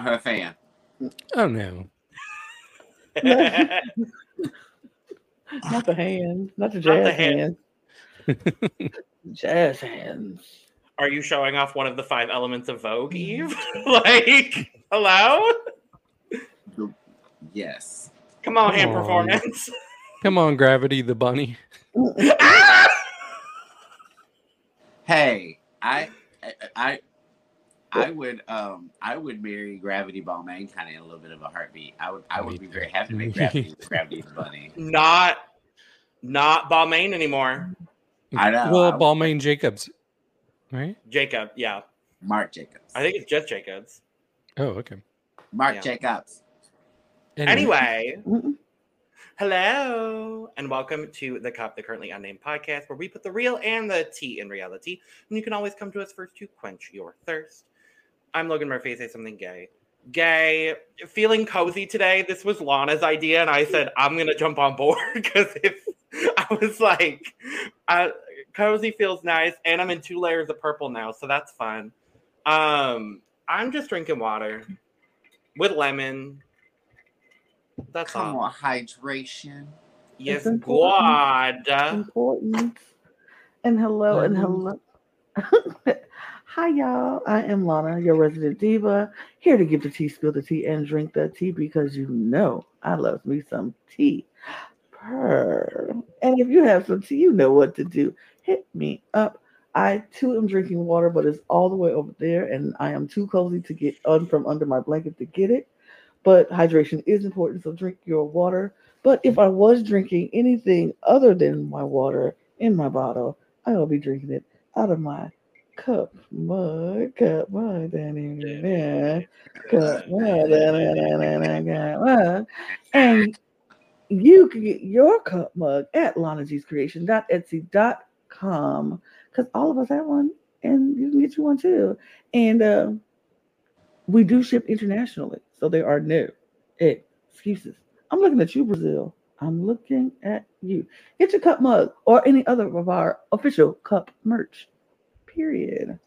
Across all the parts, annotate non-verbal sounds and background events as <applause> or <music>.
Her fan. Oh no. Not the hands, not the Not jazz the hand. hands. <laughs> jazz hands. Are you showing off one of the five elements of Vogue, Eve? <laughs> like, hello? Yes. Come on, hand on. performance. Come on, Gravity the bunny. <laughs> Ah! Hey, I, I, I, I would, um, I would marry Gravity Balmain kind of in a little bit of a heartbeat. I would, I would be very happy to make Gravity, <laughs> Gravity the bunny. not, not Balmain anymore. I know. Well, I- Balmain Jacobs, right? Jacob, yeah. Marc Jacobs. I think it's just Jacobs. Oh, okay. Mark Yeah. Jacobs. Anyway, Mm-mm. hello and welcome to the Cup, the currently unnamed podcast, where we put the real and the tea in reality. And you can always come to us first to quench your thirst. I'm Logan Murphy. Say something gay. Gay, feeling cozy today. This was Lana's idea, and I said I'm gonna jump on board <laughs> because if I was like, uh, cozy feels nice, and I'm in two layers of purple now, so that's fun. Um, I'm just drinking water with lemon. That's Come all. on, hydration. Yes, It's important. God. important. And hello and hello. <laughs> Hi, y'all. I am Lana, your resident diva, here to give the tea, spill the tea, and drink the tea because you know I love me some tea. Purr. And if you have some tea, you know what to do. Hit me up. I too am drinking water, but it's all the way over there, and I am too cozy to get un from under my blanket to get it. But hydration is important, so drink your water. But if I was drinking anything other than my water in my bottle, I will be drinking it out of my cup, mug, cup, da, da, cup, <laughs> mug. And you can get your cup mug at lanag'screation.etsy.com because all of us have one and you can get you one too. And uh, we do ship internationally, so there are no excuses. I'm looking at you, Brazil. I'm looking at you. Get your cup mug or any other of our official cup merch. Period.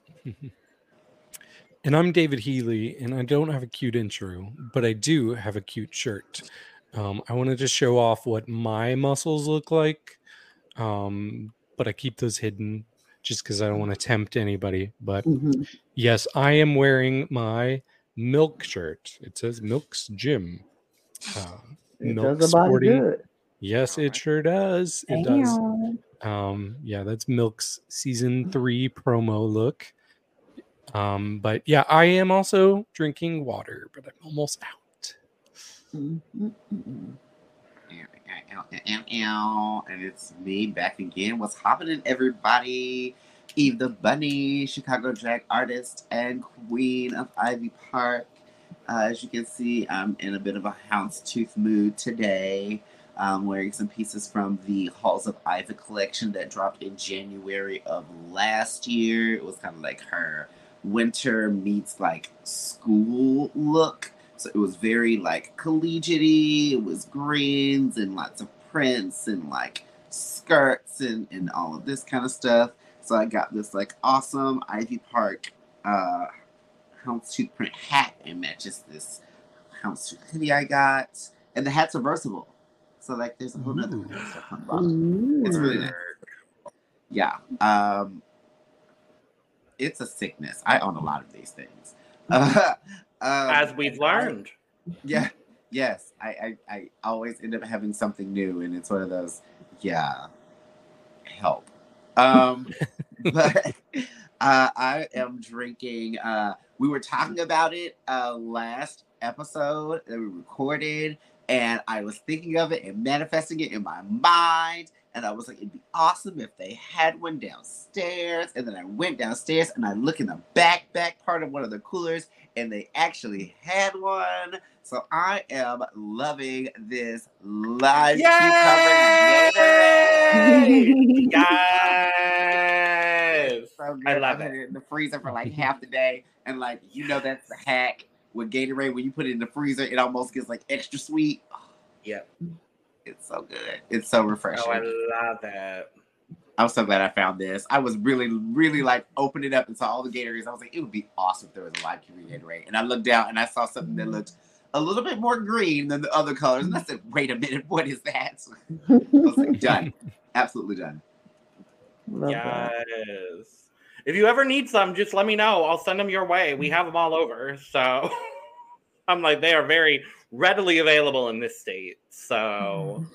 And I'm David Healy, and I don't have a cute intro, but I do have a cute shirt. Um, I wanted to show off what my muscles look like, um, but I keep those hidden just because I don't want to tempt anybody. But Mhm. yes, I am wearing my milk shirt. It says Milk's Gym. Uh, It Milk does a body Sporting- good. Yes, it sure does. It does. Damn. Um, yeah, that's Milk's season three promo look. Um, but yeah, I am also drinking water, but I'm almost out. Mm, mm, mm, mm. And it's me back again. What's happening, everybody? Eve the Bunny, Chicago drag artist and queen of Ivy Park. Uh, as you can see, I'm in a bit of a houndstooth mood today. I'm wearing some pieces from the Halls of Ivy collection that dropped in January of last year. It was kind of like her winter meets like school look. So it was very like collegiate It was greens and lots of prints and like skirts and, and all of this kind of stuff. So I got this like awesome Ivy Park uh houndstooth print hat and matches this houndstooth hoodie I got. And the hats are versatile. So like there's a whole nother Ooh. stuff on the bottom. It's really nice. Yeah. Um it's a sickness. I own a lot of these things. Uh, <laughs> um, As we've and I- learned. yeah. Yes. I, I I always end up having something new and it's one of those, yeah. Help. Um <laughs> but uh, I am drinking uh we were talking about it uh last episode that we recorded and I was thinking of it and manifesting it in my mind. And I was like, it'd be awesome if they had one downstairs. And then I went downstairs and I look in the back, back part of one of the coolers, and they actually had one. So I am loving this live Yay! Gatorade. Yes. So good. I love it in the freezer for like half the day. And like, you know, that's the hack with Gatorade. When you put it in the freezer, it almost gets like extra sweet. Yep. It's so good. It's so oh, refreshing. Oh, I love it. I'm so glad I found this. I was really, really like opening it up and saw all the Gatorades. I was like, it would be awesome if there was a live Curie Gatorade. And I looked down and I saw something that looked a little bit more green than the other colors. And I said, wait a minute, what is that? <laughs> I was like, done. <laughs> Absolutely done. Love that. If you ever need some, just let me know. I'll send them your way. We mm. have them all over. So <laughs> I'm like, they are very readily available in this state. So, mm-hmm.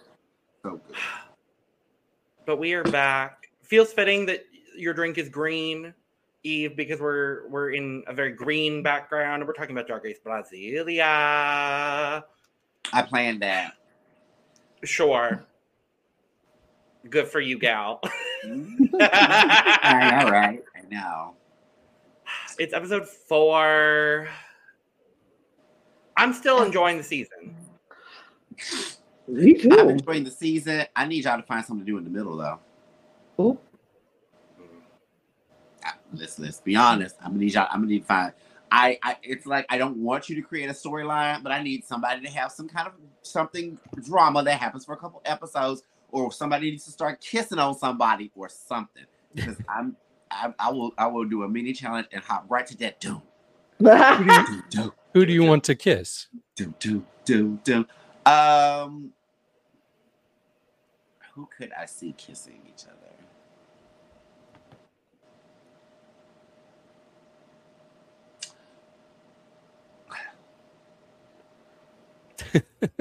So good. <sighs> but we are back. Feels fitting that your drink is green, Eve, because we're we're in a very green background and we're talking about Drag Race Brasilia. I planned that. Sure. Good for you, gal. <laughs> all right, all right. I know. It's episode four. I'm still enjoying the season. Me I'm enjoying the season. I need y'all to find something to do in the middle, though. Oop. Uh, let's let's be honest. I'm gonna need y'all. I'm gonna need to find. I, I it's like I don't want you to create a storyline, but I need somebody to have some kind of something drama that happens for a couple episodes, or somebody needs to start kissing on somebody or something. Because <laughs> I'm I, I will I will do a mini challenge and hop right to that doom doom <laughs> Who do you want to kiss? doom doom doom doom. Um, who could I see kissing each other?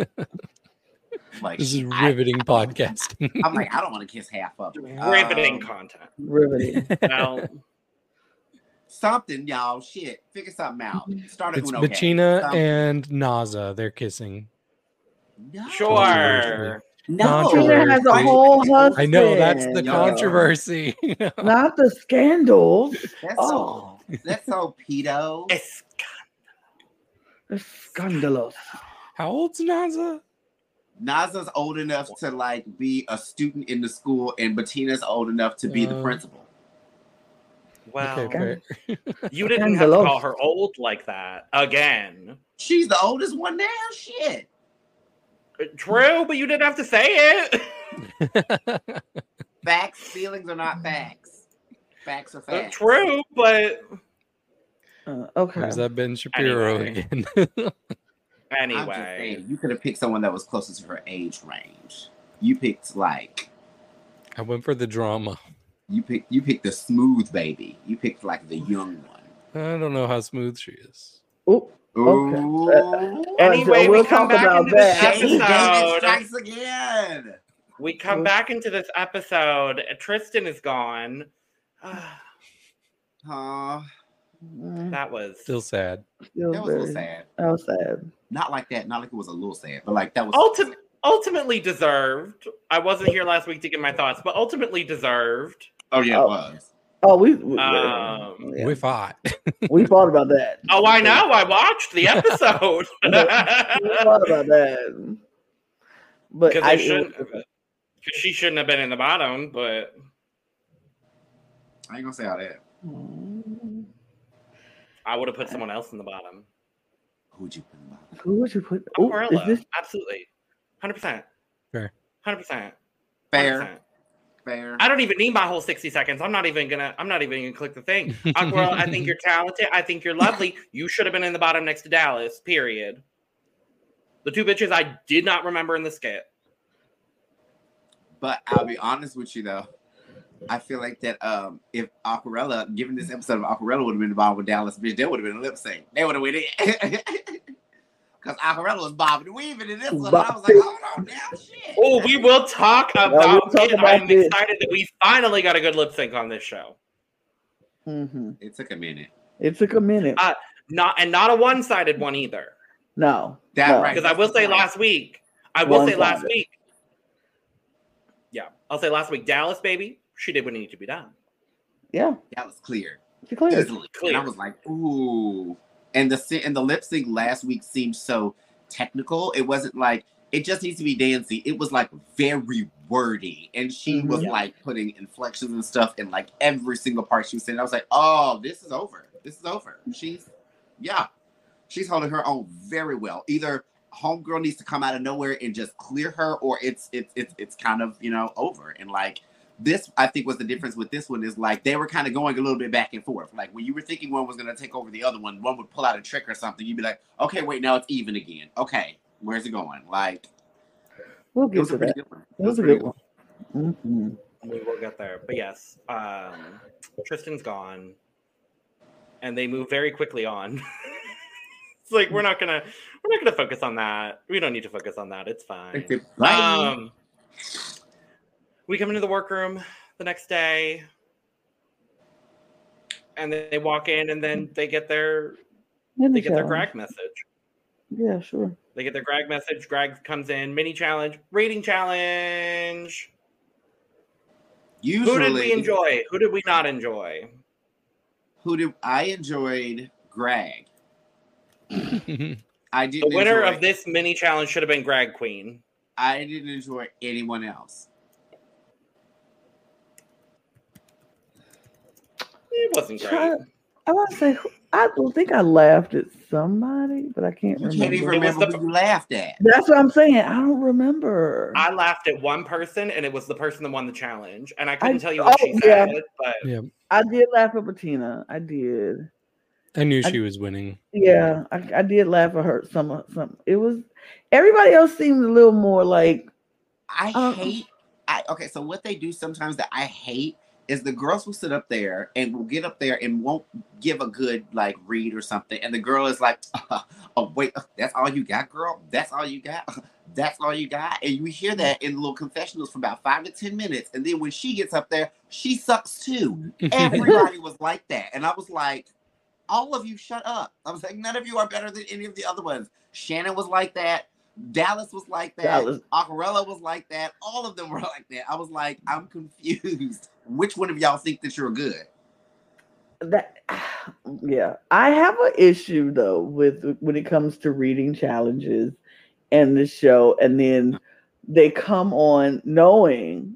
<laughs> like This is I- riveting podcasting. I'm like, I don't want to kiss half of it. Riveting Um, content. Riveting. <laughs> Well, something, y'all. Shit, figure something out. <laughs> Start a it's Uno game. Betina Something. and Naza. They're kissing. no. sure. No, Controversy. Has a whole husband. I know that's the Yeah. controversy. <laughs> Not the scandals. That's Oh, so that's so pedo. It's it's scandalous. How old's Naza? Naza's old enough to like be a student in the school, and Betina's old enough to be the Uh, principal. well, Okay, <laughs> you didn't have to call her old like that again. She's the oldest one now. Shit. True, but you didn't have to say it. <laughs> Facts, feelings are not facts. Facts are Uh, facts. True, but Uh, okay. Who's that Ben Shapiro Anyway. again? <laughs> I'm just anyway. saying, you could have picked someone that was closer to her age range. You picked like I went for the drama. you picked you picked the smooth baby. You picked like the young one. I don't know how smooth she is. Oh. Okay. Ooh. Anyway, Uh, we we'll come talk back about into this that. Shady episode. strikes again. We come back into this episode. Tristan is gone. <sighs> Huh. Mm, that was Still sad. still That was a very- sad. That was sad. Not like that. Not like it was a little sad, but like that was ulti- ultimately deserved. I wasn't here last week to get my thoughts, but ultimately deserved. Oh yeah, Oh. it was. Oh, we we, Um, yeah. We fought. <laughs> we thought about that. Oh, I know. I watched the episode. <laughs> we thought about that. But I, I shouldn't. Because she shouldn't have been in the bottom, but I ain't gonna say all that. Mm, I would have put someone else in the bottom. Who'd you put in the bottom? who would you put? Ooh, Aquarela, is this absolutely, hundred percent, Fair. hundred percent, Fair, fair. I don't even need my whole sixty seconds. I'm not even gonna. I'm not even gonna click the thing. <laughs> Aquarela, I think you're talented. I think you're lovely. You should have been in the bottom next to Dallas. Period. The two bitches I did not remember in the skit. But I'll be honest with you though. I feel like that um if Aquarela, given this episode of Aquarela would have been involved with Dallas, bitch, there would have been a lip sync. They would have went in. <laughs> Because Aquarela was bobbing and weaving in this one. And I was like, hold on now, shit. Oh, we will talk about we'll talk it. about I'm this. excited that we finally got a good lip sync on this show. hmm It took a minute. It took a minute. Uh, Not and not a one-sided one either. no, That no. right. Because I will say last week, I will say last week. Yeah, I'll say last week, Dallas baby, she did what needed to be done. Yeah, That was clear. she cleared. Easily. Clear. And I was like, ooh. And the and the lip sync last week seemed so technical. It wasn't like it just needs to be dancey. It was like very wordy. And she Mhm. was Yeah. like putting inflections and stuff in like every single part she was saying. I was like, oh, this is over. This is over. She's yeah. She's holding her own very well. Either homegirl needs to come out of nowhere and just clear her, or it's it's it's it's kind of you know over. And like This I think was the difference with this one is like they were kind of going a little bit back and forth. Like when you were thinking one was gonna take over the other one, one would pull out a trick or something. You'd be like, okay, wait, now it's even again. Okay, where's it going? Like We'll it get was to a pretty that. good one. It was a pretty good one. hmm We will get there. But yes, um, Tristan's gone, and they move very quickly on. <laughs> it's like we're not gonna we're not gonna focus on that. We don't need to focus on that. It's fine. It's a- Bye. Um, we come into the workroom the next day, and then they walk in, and then they get their they get their Greg message. Yeah, sure. They get their Greg message. Greg comes in, mini challenge, reading challenge. Usually, Who did we enjoy? Who did we not enjoy? Who did I enjoyed? Greg. I did. The winner enjoy, of this mini challenge should have been Greg Queen. I didn't enjoy anyone else. It wasn't great. Try- I want to say, I don't think I laughed at somebody, but I can't You remember. can't even remember the- who you laughed at. That's what I'm saying. I don't remember. I laughed at one person, and it was the person that won the challenge. And I couldn't tell you what oh, she yeah. said, but yeah, I did laugh at Betina. I did. I knew I- she was winning. Yeah, I, I did laugh at her. Some, some. It was. Everybody else seemed a little more like. I Uh, hate. I okay. So what they do sometimes that I hate is the girls will sit up there and will get up there and won't give a good like read or something, and the girl is like, <laughs> "Oh wait, uh, that's all you got, girl? That's all you got? <laughs> That's all you got?" And you hear that in the little confessionals for about five to ten minutes, and then when she gets up there, she sucks too. <laughs> Everybody was like that, and I was like, "All of you, shut up!" I was like, "None of you are better than any of the other ones." Shannon was like that. Dallas was like that. Dallas. Aquarela was like that. All of them were <laughs> like that. I was like, I'm confused. Which one of y'all think that you're good? that <sighs> yeah i have an issue though with when it comes to reading challenges and the show and then they come on knowing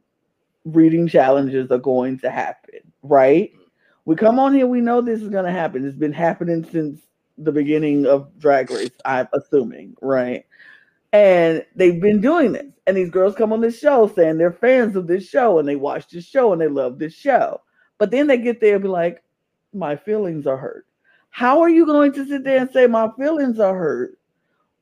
reading challenges are going to happen right we come on here we know this is going to happen it's been happening since the beginning of drag race i'm assuming right and they've been doing this and these girls come on this show saying they're fans of this show and they watch this show and they love this show but then they get there and be like my feelings are hurt. How are you going to sit there and say my feelings are hurt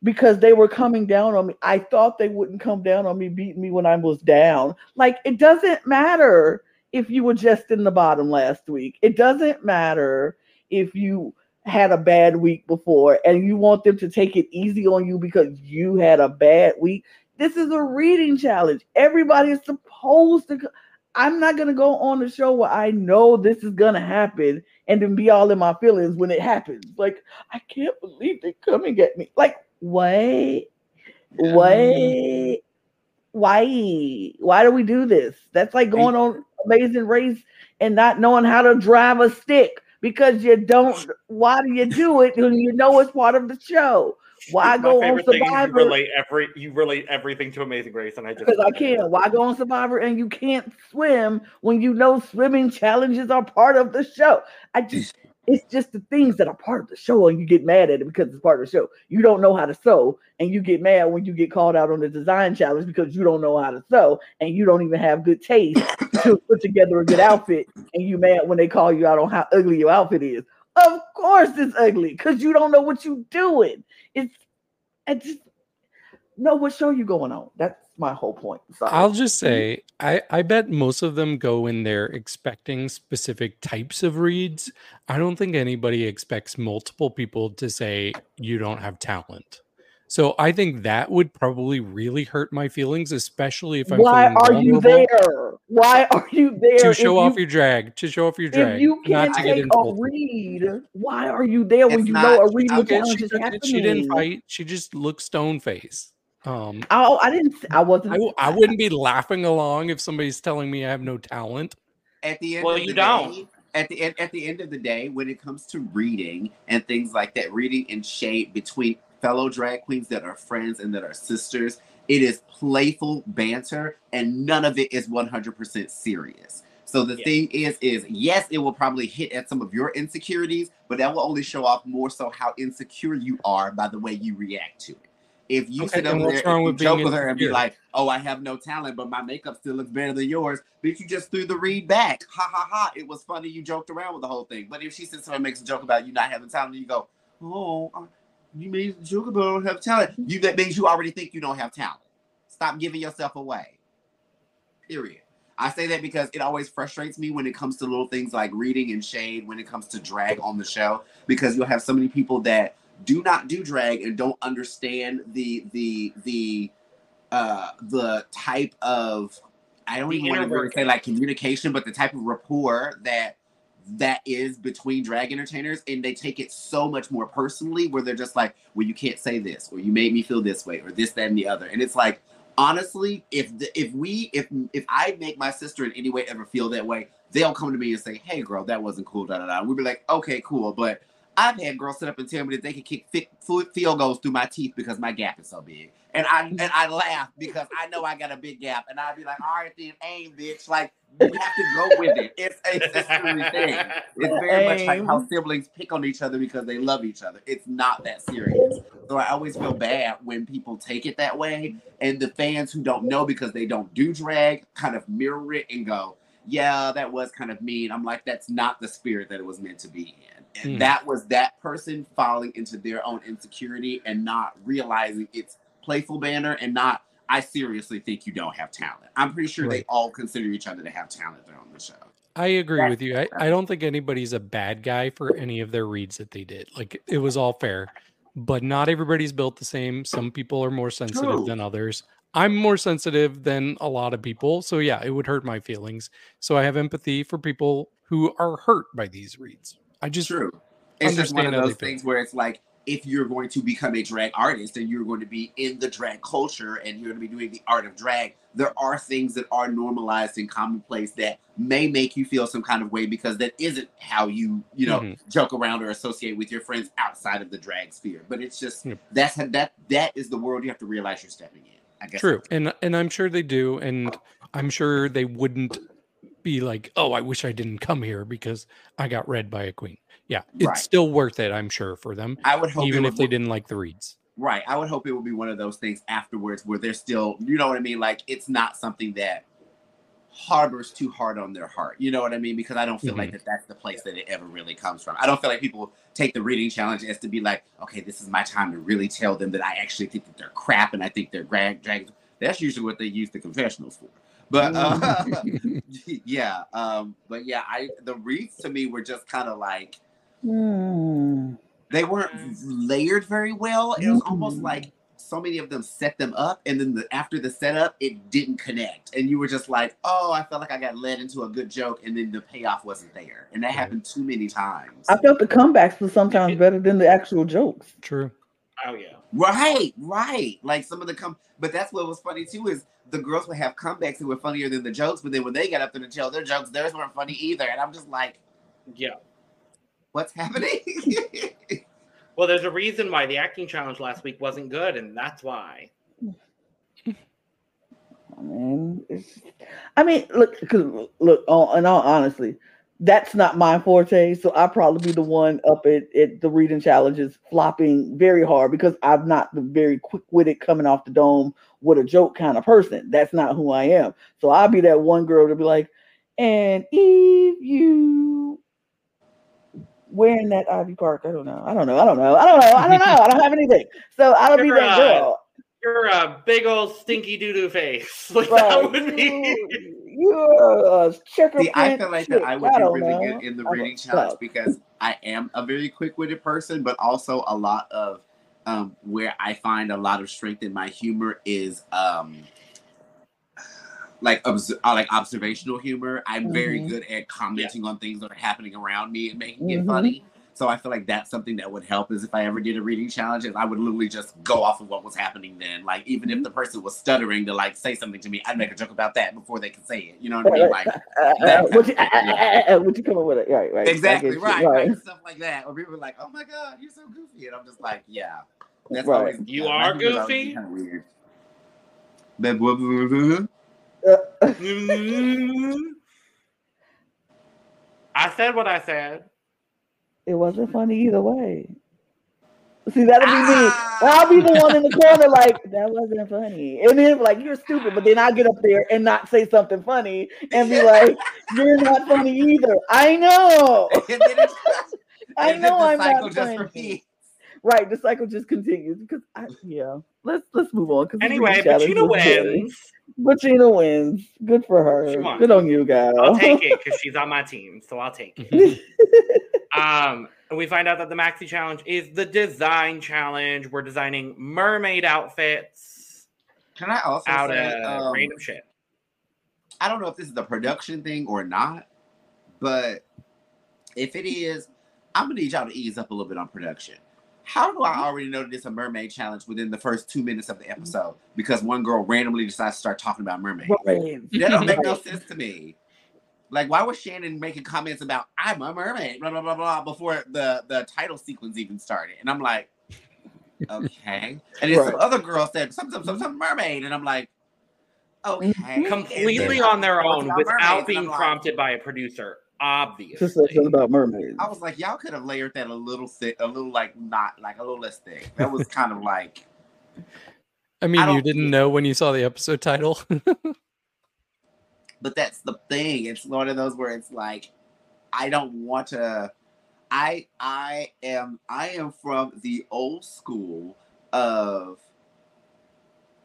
because they were coming down on me? I thought they wouldn't come down on me, beating me when I was down. Like it doesn't matter if you were just in the bottom last week. It doesn't matter if you had a bad week before and you want them to take it easy on you because you had a bad week. This is a reading challenge. Everybody is supposed to. I'm not gonna go on the show where I know this is gonna happen and then be all in my feelings when it happens. Like, I can't believe they're coming at me. Like, wait, wait, why? Why do we do this? That's like going on Amazing Race and not knowing how to drive a stick because you don't. Why do you do it when you know it's part of the show? Why go on is you Survivor? relate every you relate everything to Amazing Race, and I just Because I can't. Why go on Survivor and you can't swim when you know swimming challenges are part of the show? I just, it's just the things that are part of the show, and you get mad at it because it's part of the show. You don't know how to sew, and you get mad when you get called out on the design challenge because you don't know how to sew, and you don't even have good taste <coughs> to put together a good outfit, and you mad when they call you out on how ugly your outfit is. Of course, it's ugly because you don't know what you're doing. It's, I just know what show you're going on. That's my whole point. Sorry. I'll just say, I, I bet most of them go in there expecting specific types of reads. I don't think anybody expects multiple people to say you don't have talent. So I think that would probably really hurt my feelings, especially if I'm Why feeling are you there? Why are you there? to if show off you, your drag, to show off your drag, if you can't to get take a read, why are you there when It's you not- know a reading Okay, she, is took she didn't fight. She just looked stone face. Um, Oh, I didn't. I wasn't. I, w- I wouldn't be laughing along if somebody's telling me I have no talent. At the end Well, of you the don't. day, at the end at the end of the day, when it comes to reading and things like that, reading and shade between fellow drag queens that are friends and that are sisters, it is playful banter, and none of it is one hundred percent serious. So the Yeah. thing is, is yes, it will probably hit at some of your insecurities, but that will only show off more so how insecure you are by the way you react to it. If you Okay, sit what's there and with joke with her and be like, "Oh, I have no talent, but my makeup still looks better than yours," bitch, you just threw the read back. Ha ha ha! It was funny. You joked around with the whole thing. But if she sits there and makes a joke about you not having talent, and you go, "Oh, you made a joke about I don't have talent," you that means you already think you don't have talent. Stop giving yourself away. Period. I say that because it always frustrates me when it comes to little things like reading and shade, when it comes to drag on the show, because you'll have so many people that do not do drag and don't understand the the the uh the type of I don't The even want to say like communication, but the type of rapport that that is between drag entertainers and they take it so much more personally where they're just like well you can't say this or you made me feel this way or this that and the other. And it's like honestly if the, if we if if i make my sister in any way ever feel that way they'll come to me and say hey girl that wasn't cool da da da. We'd be like okay cool but i've had girls sit up and tell me that they can kick fi- fi- field goals through my teeth because my gap is so big. And i and i laugh because i know i got a big gap. And i'd be like all right then aim bitch. Like you have to go with it. It's a sisterly thing. It's very much like how siblings pick on each other because they love each other. It's not that serious. So I always feel bad when people take it that way, and the fans who don't know because they don't do drag kind of mirror it and go, "Yeah, that was kind of mean." I'm like, that's not the spirit that it was meant to be in, and Hmm. that was that person falling into their own insecurity and not realizing it's playful banner and not. I seriously think you don't have talent. I'm pretty sure they all consider each other to have talent. They're on the show. I agree That's with you. I, I don't think anybody's a bad guy for any of their reads that they did. Like it was all fair, but not everybody's built the same. Some people are more sensitive True. than others. I'm more sensitive than a lot of people. So yeah, it would hurt my feelings. So I have empathy for people who are hurt by these reads. I just True. It's just one of understand how they those things where it's like if you're going to become a drag artist and you're going to be in the drag culture and you're going to be doing the art of drag, there are things that are normalized and commonplace that may make you feel some kind of way because that isn't how you, you know, Mhm. joke around or associate with your friends outside of the drag sphere. But it's just Yep. that's that that is the world you have to realize you're stepping in. I guess True. And and I'm sure they do and I'm sure they wouldn't be like, "Oh, I wish I didn't come here because I got read by a queen." Yeah, it's Right. still worth it, I'm sure for them, I would hope even if they didn't like the reads. Right. I would hope it would be one of those things afterwards where they're still, you know what I mean? Like it's not something that harbors too hard on their heart. You know what I mean? Because I don't feel like that that's the place that it ever really comes from. I don't feel like people take the reading challenge as to be like, okay, this is my time to really tell them that I actually think that they're crap and I think they're drag drag. That's usually what they use the confessionals for. But uh, <laughs> <laughs> yeah, um, but yeah, I the reads to me were just kind of like Hmm. they weren't layered very well. It was almost Mm. like so many of them set them up, and then the, after the setup, it didn't connect, and you were just like, "Oh, I felt like I got led into a good joke, and then the payoff wasn't there." And that Right. happened too many times. I felt the comebacks were sometimes <laughs> better than the actual jokes. True. Oh yeah. Right, right. Like some of the come, but that's what was funny too is the girls would have comebacks that were funnier than the jokes, but then when they got up there to tell their jokes, theirs weren't funny either, and I'm just like, Yeah. "What's happening?" <laughs> Well, there's a reason why the acting challenge last week wasn't good, and that's why. I mean, I mean, look, look. In all honesty, that's not my forte. So I'll probably be the one up at, at the reading challenges flopping very hard because I'm not the very quick witted coming off the dome with a joke kind of person. That's not who I am. So I'll be that one girl to be like, and if you wearing that Ivy Park, I don't know, I don't know, I don't know, I don't know, I don't know, I don't have anything. So I'll be You're, that uh, girl. You're a big old stinky doo doo face. <laughs> Like Right. that would be. You- You're a checker See, I print feel like chick. that I would be don't really know. good in the reading challenge fuck. because I am a very quick-witted person, but also a lot of um, where I find a lot of strength in my humor is um, like obs- uh, like observational humor. I'm very Mhm. good at commenting on things that are happening around me and making it Mhm. funny. So I feel like that's something that would help is if I ever did a reading challenge, is I would literally just go off of what was happening then. Like even if the person was stuttering to like say something to me, I'd make a joke about that before they could say it. You know what I mean? Like <laughs> Uh, uh, you, kind of thing, uh, uh, uh, what with it? Right, right. Exactly get you, right, right, stuff like that. Or people are like, "Oh my god, you're so goofy," and I'm just like, "Yeah." That's Right. always You yeah, are goofy? been Kind of weird. <laughs> I said what I said. it wasn't funny either way. See, that'll be Ah! me. I'll be the one in the corner, like that wasn't funny, and then like you're stupid. But then I'll get up there and not say something funny and be like, <laughs> "You're not funny either." I know. <laughs> and then it's, I know I'm not just funny. Repeats. Right, the cycle just continues because I, yeah. Let's let's move on. 'cause this Anyway, challenge Pacino was boring. wins. Pacino wins. Good for her. She won. Good on you, guys. I'll take it because <laughs> she's on my team, so I'll take it. <laughs> Um, and we find out that the maxi challenge is the design challenge. We're designing mermaid outfits Can I also out say, of um, random shit. I don't know if this is the production thing or not, but if it is, I'm gonna need y'all to ease up a little bit on production. How do I already know that it's a mermaid challenge within the first two minutes of the episode? Because one girl randomly decides to start talking about mermaids. Right. That don't make no sense to me. Like, why was Shannon making comments about "I'm a mermaid" blah blah blah blah before the the title sequence even started? And I'm like, okay. And then some other girl said some some some, some mermaid, and I'm like, okay. Mhm. Completely on their own without mermaids, being I'm like- prompted by a producer. Just say Obviously. something about mermaids. I was like, y'all could have layered that a little thick, a little like not like a little less thick. That was kind of like, <laughs> I mean, you didn't know when you saw the episode title. <laughs> but that's the thing. It's one of those where it's like, I don't want to. I I am I am from the old school of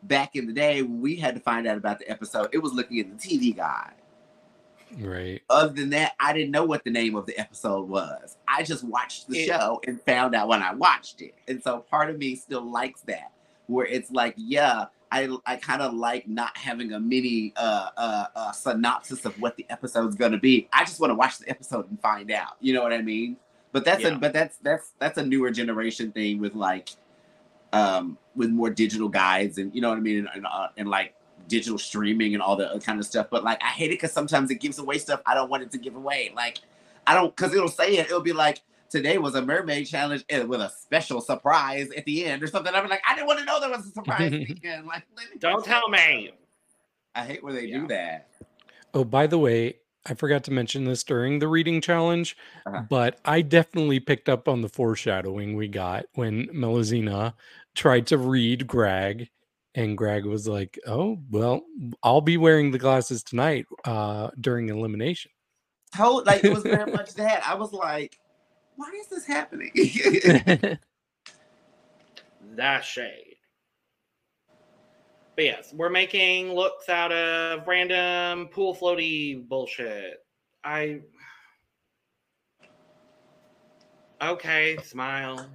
back in the day when we had to find out about the episode. It was looking at the TV guide. Right. Other than that, I didn't know what the name of the episode was. I just watched the It- show and found out when I watched it. And so part of me still likes that, where it's like, yeah, I I kind of like not having a mini uh, uh, uh, synopsis of what the episode's gonna be. I just want to watch the episode and find out. You know what I mean? But that's Yeah. a but that's that's that's a newer generation thing with like um with more digital guides and you know what I mean and and, uh, and like digital streaming and all that kind of stuff. But like I hate it because sometimes it gives away stuff I don't want it to give away. Like I don't because it'll say it. It'll be like today was a mermaid challenge with a special surprise at the end or something. I'm like I didn't want to know there was a surprise at the. <laughs> Like let Don't tell me. I hate when they Yeah. do that. Oh, by the way, I forgot to mention this during the reading challenge, Uh-huh. but I definitely picked up on the foreshadowing we got when Melusine tried to read Greg, and Greg was like, "Oh, well, I'll be wearing the glasses tonight uh, during elimination." Told like it was very much <laughs> that. I was like, why is this happening? <laughs> That shade. But yes, we're making looks out of random pool floaty bullshit. I. <sighs> Okay, smile.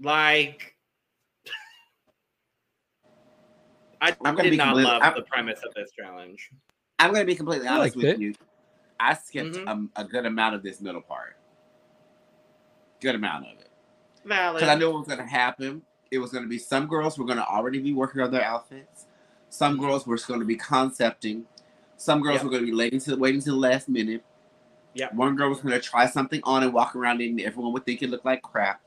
Like. I I'm gonna did be not love I'm- the premise of this challenge. I'm gonna be completely honest with it. you. I skipped Mhm. um, a good amount of this middle part. Good amount of it. Valid. Because I knew what was gonna happen. It was gonna be some girls were gonna already be working on their outfits. Some girls were gonna be concepting. Some girls Yep. were gonna be waiting to waiting to the last minute. Yep. One girl was gonna try something on and walk around and everyone would think it looked like crap.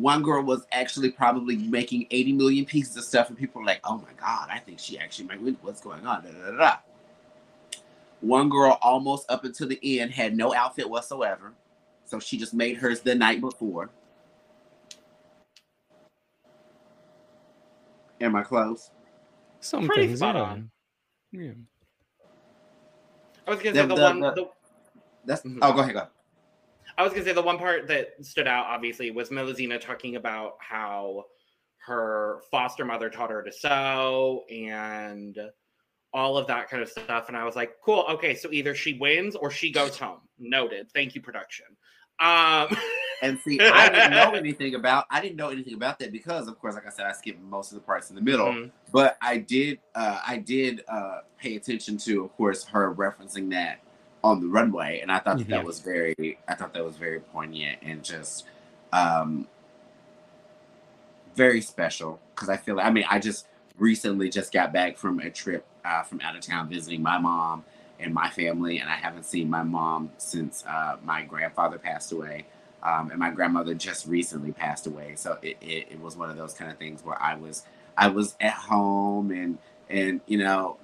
One girl was actually probably making 80 million pieces of stuff, and people were like, oh my God, I think she actually might win. What's going on? Da, da, da, da. One girl almost up until the end had no outfit whatsoever. So she just made hers the night before. Am I close? Some Pretty things, spot yeah. on. Yeah. I was gonna say The- the, the- one. the- the, That's Mhm. oh go ahead, go. I was gonna say the one part that stood out obviously was Melusine talking about how her foster mother taught her to sew and all of that kind of stuff. And I was like, cool, okay, so either she wins or she goes home. Noted. Thank you, production. Um <laughs> And see, I didn't know anything about I didn't know anything about that because of course, like I said, I skipped most of the parts in the middle. mhm. But I did uh I did uh pay attention to, of course, her referencing that on the runway. And I thought that, that Mhm. was very I thought that was very poignant and just um very special because I feel like I mean I just recently just got back from a trip uh, from out of town visiting my mom and my family, and I haven't seen my mom since uh, my grandfather passed away, um, and my grandmother just recently passed away. So it, it, it was one of those kind of things where I was I was at home and and you know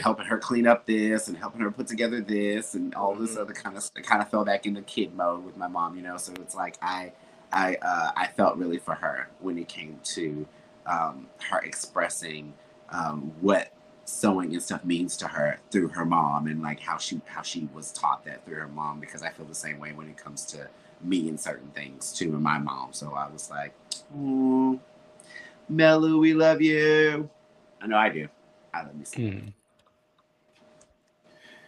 helping her clean up this and helping her put together this and all this Mhm. other kind of I kind of fell back into kid mode with my mom, you know. So it's like I I uh, I felt really for her when it came to um, her expressing um, what sewing and stuff means to her through her mom and like how she how she was taught that through her mom because I feel the same way when it comes to me and certain things too and my mom. So I was like, mm, Melu, we love you. I know I do. I love you. Hmm.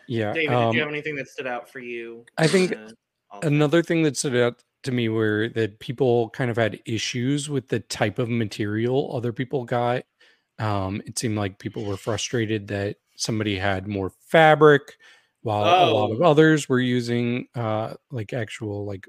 Yeah. David, did um, you have anything that stood out for you? I think. Another thing that stood out to me were that people kind of had issues with the type of material other people got. Um, it seemed like people were frustrated that somebody had more fabric, while a lot of Oh. others were using uh, like actual like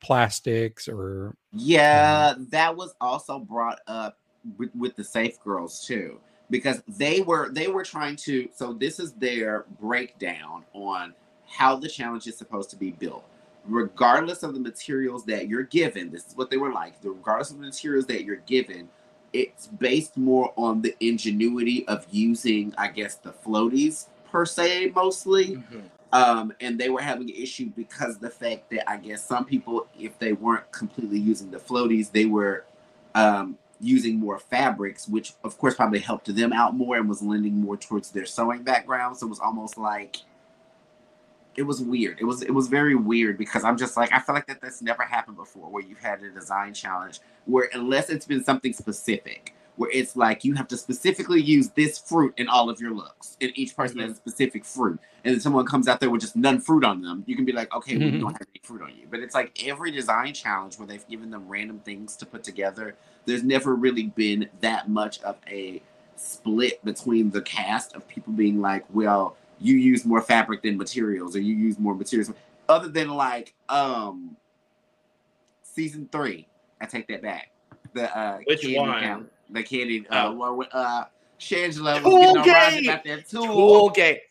plastics or Yeah, that was also brought up with, with the safe girls too, because they were they were trying to. So this is their breakdown on how the challenge is supposed to be built. Regardless of the materials that you're given, this is what they were like. Regardless of the materials that you're given, it's based more on the ingenuity of using, I guess, the floaties per se, mostly Mhm. um, and they were having an issue because of the fact that I guess some people, if they weren't completely using the floaties, they were um, using more fabrics, which of course probably helped them out more and was lending more towards their sewing background. So it was almost like it was weird. It was it was very weird because I'm just like I feel like that that's never happened before where you've had a design challenge where unless it's been something specific where it's like you have to specifically use this fruit in all of your looks and each person has a specific fruit and then someone comes out there with just none fruit on them you can be like okay well, you mm-hmm. don't have any fruit on you but it's like every design challenge where they've given them random things to put together there's never really been that much of a split between the cast of people being like well you use more fabric than materials or you use more materials other than like um season three i take that back the uh Which candy one? count- the candy uh Oh. one with uh Shangela was Tool getting on about that tool. Tulle gate.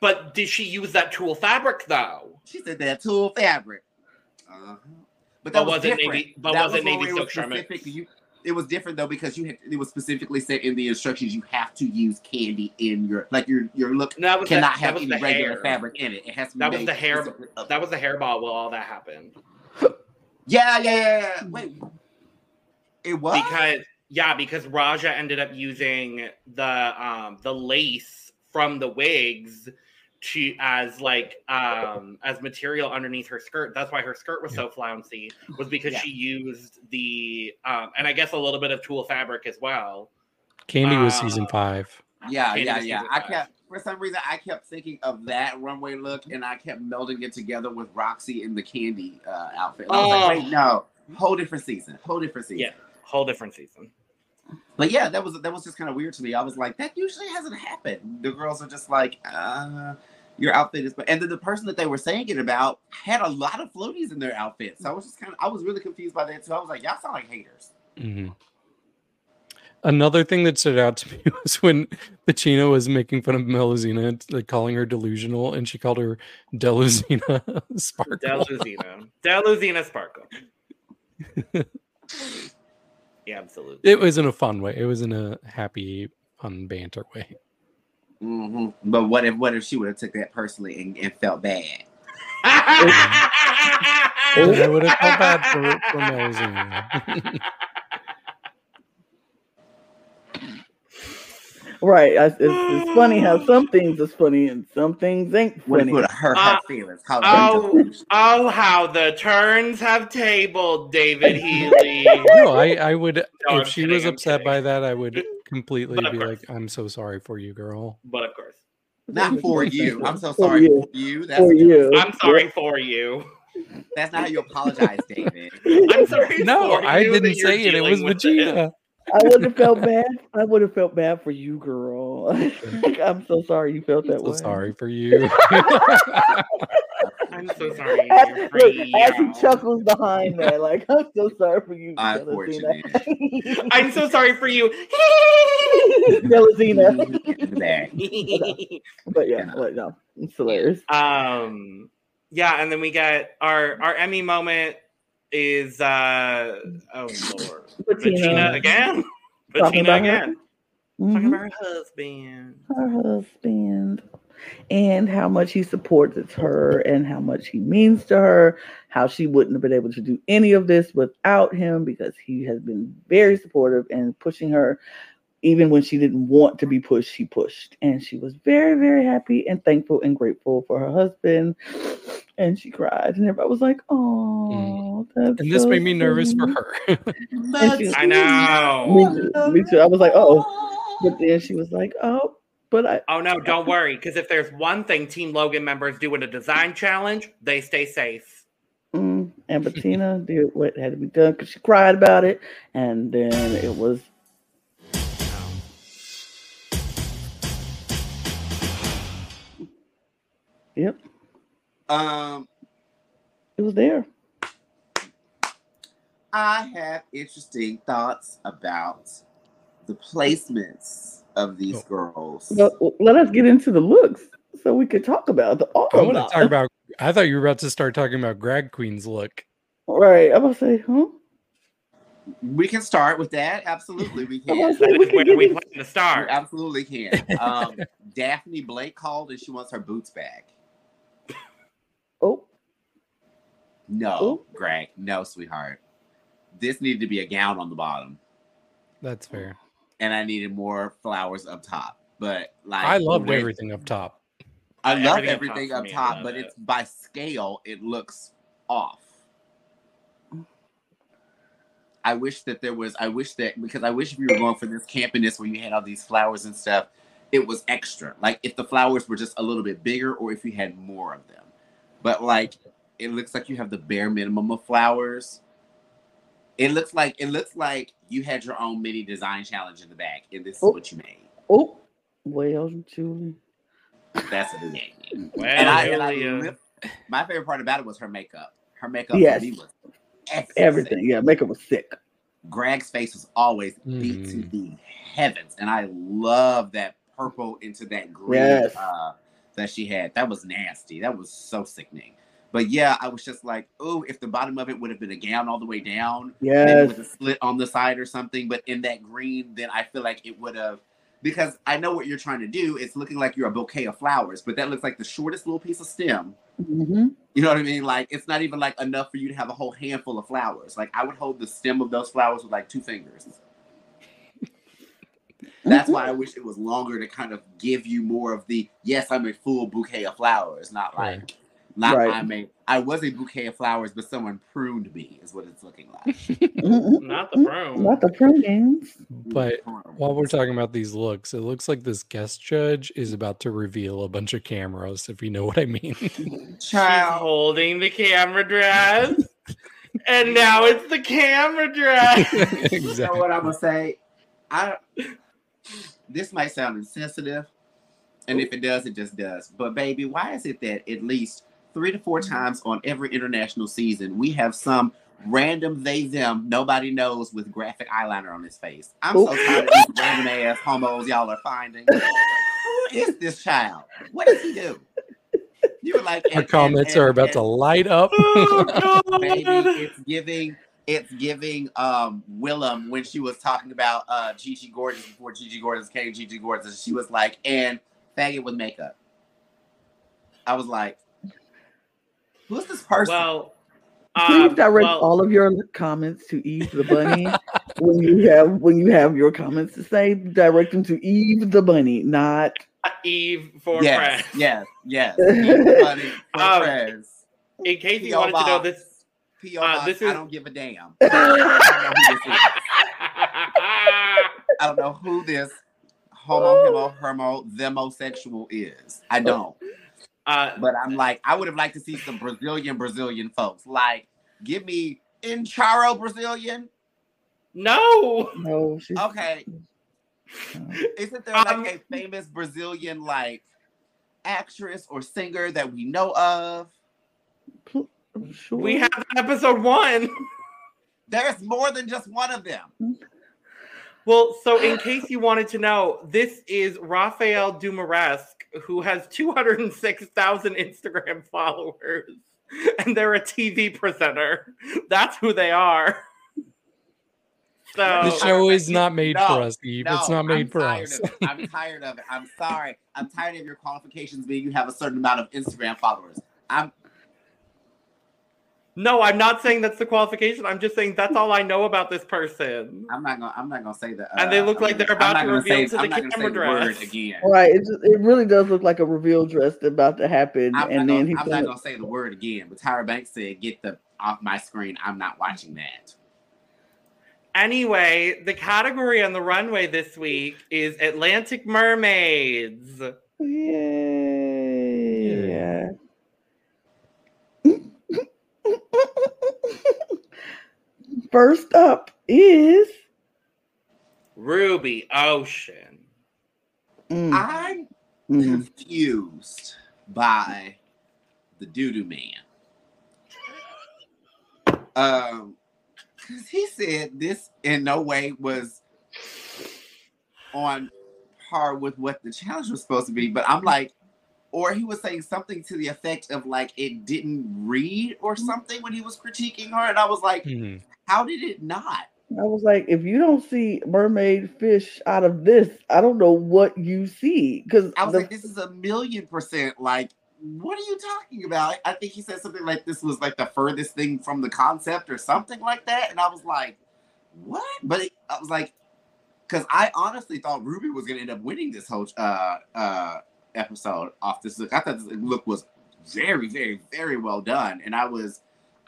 But did she use that tulle fabric though? She said that tulle fabric. Uh-huh. But But that was, was it different. Navy- but That was it when Navy silk you- It was different though because you had, it was specifically said in the instructions you have to use candy in your like your your look No, that was cannot the, have any regular hair. fabric in it. It has to be That was the hair- That was the hairball while all that happened. <laughs> yeah, yeah, yeah, yeah. Wait, it was because yeah because raja ended up using the um the lace from the wigs to as like um as material underneath her skirt that's why her skirt was so flouncy was because Yeah. she used the um and i guess a little bit of tulle fabric as well Candy was Uh, season five. Yeah, Candy yeah, yeah. I kept for some reason I kept thinking of that runway look, and I kept melding it together with Roxy in the candy uh, outfit. And I was Oh. like, wait, no, whole different season, whole different season. Yeah. whole different season But yeah, that was that was just kind of weird to me. I was like, that usually hasn't happened. The girls are just like, uh, your outfit is, But and then the person that they were saying it about had a lot of floaties in their outfit. So I was just kind of, I was really confused by that too. I was like, y'all sound like haters. Mhm. Another thing that stood out to me <laughs> was when Pacino was making fun of Melusine, like calling her delusional, and she called her Delusina <laughs> Sparkle. deluzina deluzina sparkle <laughs> yeah absolutely It was in a fun way. It was in a happy, fun banter way. hmm But what if what if she would have took that personally and, and felt bad? <laughs> And I would have felt bad for, for Melusine. <laughs> Right. I, it's, it's funny how <sighs> some things is funny and some things ain't funny. it would have hurt her Uh, feelings? How oh, oh, how the turns have tabled, David <laughs> Healy. no, I, I would. No, I'm if she kidding, was I'm upset kidding. by that, I would completely be course. like, "I'm so sorry for you, girl." But of course, Not <laughs> for you. I'm so For sorry you. for you. That's, For you. I'm sorry for you. that's not how you apologize, David. <laughs> I'm sorry. No, for I you didn't say it. It was dealing with Vegeta. I would have felt bad. I would have felt bad for you, girl. Like, <laughs> I'm so sorry you felt that way. So way. sorry for you. <laughs> I'm so sorry. As, you're look, free, as he y'all. chuckles behind that, <laughs> like I'm so sorry for you, Unfortunate. Celestina. I'm so sorry for you. Celestina. But yeah, Yeah. but no, it's hilarious. um, yeah, and then we got our our Emmy moment is uh oh lord, Betina <laughs> again. Talking Betina again. Talking Mhm. about her husband. Her husband. and how much he supports her and how much he means to her, how she wouldn't have been able to do any of this without him because he has been very supportive and pushing her even when she didn't want to be pushed, she pushed. And she was very, very happy and thankful and grateful for her husband. <sighs> And she cried. And everybody was like, oh, that's And this so made me nervous for her. <laughs> And she- I know. Me too. Me too. I was like, oh. But then she was like, oh, but I, Oh no, don't worry, because if there's one thing Team Logan members do in a design challenge, they stay safe. mm. and Betina did what had to be done because she cried about it. And then it was, yep, Um, it was there. I have interesting thoughts about the placements of these Oh. girls. But let us get into the looks so we could talk about the all I want to talk about. I thought you were about to start talking about drag queens look. Right. I'm gonna say, huh? We can start with that. Absolutely, we can. say we is can where get we into- plan to We start. absolutely can. Um, <laughs> Daphne Blake called and she wants her boots back. Oh, No, Ooh. Grag. No, sweetheart. This needed to be a gown on the bottom, That's fair. and I needed more flowers up top. But like, I loved way- everything up top. I love everything up everything top for up top, but it. it's by scale. It looks off. I wish that there was. I wish that because I wish if you were going for this campiness where you had all these flowers and stuff, it was extra. Like if the flowers were just a little bit bigger, or if you had more of them. But like, it looks like you have the bare minimum of flowers. It looks like it looks like you had your own mini design challenge in the back, and this is Oh. what you made. oh, well, Julie. That's what it gave me. Well, and I, and I Julia. my favorite part about it was her makeup. Her makeup Yes. was excellent. Everything. Yeah, makeup was sick. Grag's face was always beat to Mm. the heavens, and I love that purple into that green Yes. uh, that she had. That was nasty. That was so sickening. But yeah, I was just like, oh, if the bottom of it would have been a gown all the way down, yeah, with a slit on the side or something. But in that green, then I feel like it would have. Because I know what you're trying to do. It's looking like you're a bouquet of flowers, but that looks like the shortest little piece of stem. hmm You know what I mean? Like it's not even like enough for you to have a whole handful of flowers. Like I would hold the stem of those flowers with like two fingers. That's why I wish it was longer to kind of give you more of the yes, I'm a full bouquet of flowers, not like Right. Not Right. I'm a I was a bouquet of flowers, but someone pruned me is what it's looking like. <laughs> Mhm. Not the broom. Not the prunes. But while we're talking about these looks, it looks like this guest judge is about to reveal a bunch of cameras, if you know what I mean. <laughs> She's child, holding the camera dress. and now it's the camera dress. <laughs> you know what I'm gonna say? I this might sound insensitive, and if it does, it just does. But baby, why is it that at least three to four times on every international season we have some random they them nobody knows with graphic eyeliner on his face? I'm so tired of these random ass homos y'all are finding. Who is this child? What does he do? You were like Our comments and- are about and- to light up. oh, <laughs> baby it's giving it's giving um Willam when she was talking about uh gigi gorgeous before gigi gorgeous came gigi gorgeous she was like and faggot with makeup i was like who's this person Well, Please um, direct well, all of your comments to Eve the Bunny. when you have when you have your comments to say, direct them to Eve the Bunny, not <laughs> Eve for yes friends. yes yes <laughs> Funny for Um, friends. In case you P.O. wanted to know this. P.O. uh, box, this I don't give a damn. <laughs> I don't know who this is. I don't know who this homo, hemo, hermo, themosexual is. I don't. Uh, But I'm like, I would have liked to see some Brazilian Brazilian folks. Like, give me Incharo Brazilian. no. no. She's, Okay. Isn't there Um, like a famous Brazilian like actress or singer that we know of? I'm sure. We have episode one. There's more than just one of them. Well, so in case you wanted to know, this is Rafael Dumaresque, who has 206,000 Instagram followers, and they're a TV presenter. That's who they are. So the show is not made No, for us, Eve. it's not made I'm for tired us. I'm <laughs> tired of it. I'm sorry. I'm tired of your qualifications being you have a certain amount of Instagram followers. I'm no, I'm not saying that's the qualification. I'm just saying that's all I know about this person. I'm not gonna I'm not gonna say that. And they look uh, I'm like gonna- they're about to reveal say- to the I'm not camera say the word dress. again. Right. It, just, it really does look like a reveal dress that's about to happen. I'm, and then gonna, he's I'm not gonna, gonna say the word again. But Tyra Banks said, "Get the off my screen. I'm not watching that." Anyway, the category on the runway this week is Atlantic Mermaids. Yeah. Mm. <laughs> First up is Rubi Ocean. Mm, I'm mm. confused by the Dudu man. Um, because he said this in no way was on par with what the challenge was supposed to be, but I'm like, or he was saying something to the effect of like it didn't read or something when he was critiquing her, and I was like, Mhm. how did it not? I was like, if you don't see mermaid fish out of this, I don't know what you see. Because I was like, this is a million percent like, what are you talking about? I think he said something like this was like the furthest thing from the concept or something like that. And I was like, what? But it, I was like, because I honestly thought Rubi was going to end up winning this whole uh, uh, episode off this look. I thought this look was very, very, very well done. And I was.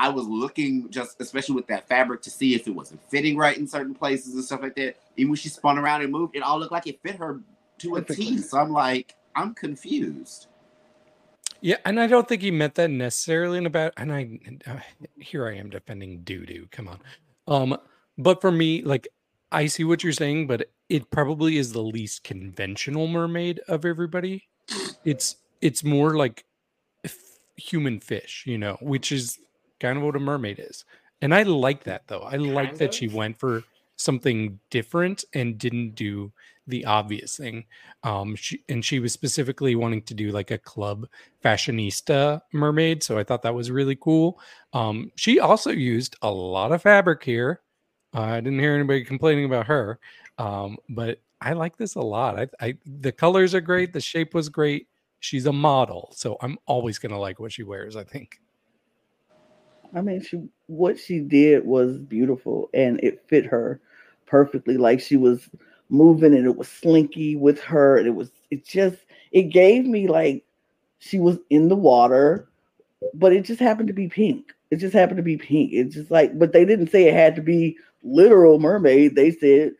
I was looking just especially with that fabric to see if it wasn't fitting right in certain places and stuff like that. Even when she spun around and moved, it all looked like it fit her to a T. Perfectly. So I'm like, I'm confused. Yeah, and I don't think he meant that necessarily in a bad. And I, uh, here I am defending Dudu. Come on, um, but for me, like I see what you're saying, but it probably is the least conventional mermaid of everybody. It's it's more like human fish, you know, which is kind of what a mermaid is. And I like that though. I like Kind that she went for something different and didn't do the obvious thing. Um, she and she was specifically wanting to do like a club fashionista mermaid, so I thought that was really cool. Um, she also used a lot of fabric here. Uh, I didn't hear anybody complaining about her, um, but I like this a lot. I, I the colors are great, the shape was great. She's a model, so I'm always gonna like what she wears. I think. I mean, she what she did was beautiful and it fit her perfectly. Like she was moving and it was slinky with her. And it was it just it gave me like she was in the water, but it just happened to be pink. It just happened to be pink. It's just like, but they didn't say it had to be literal mermaid. They said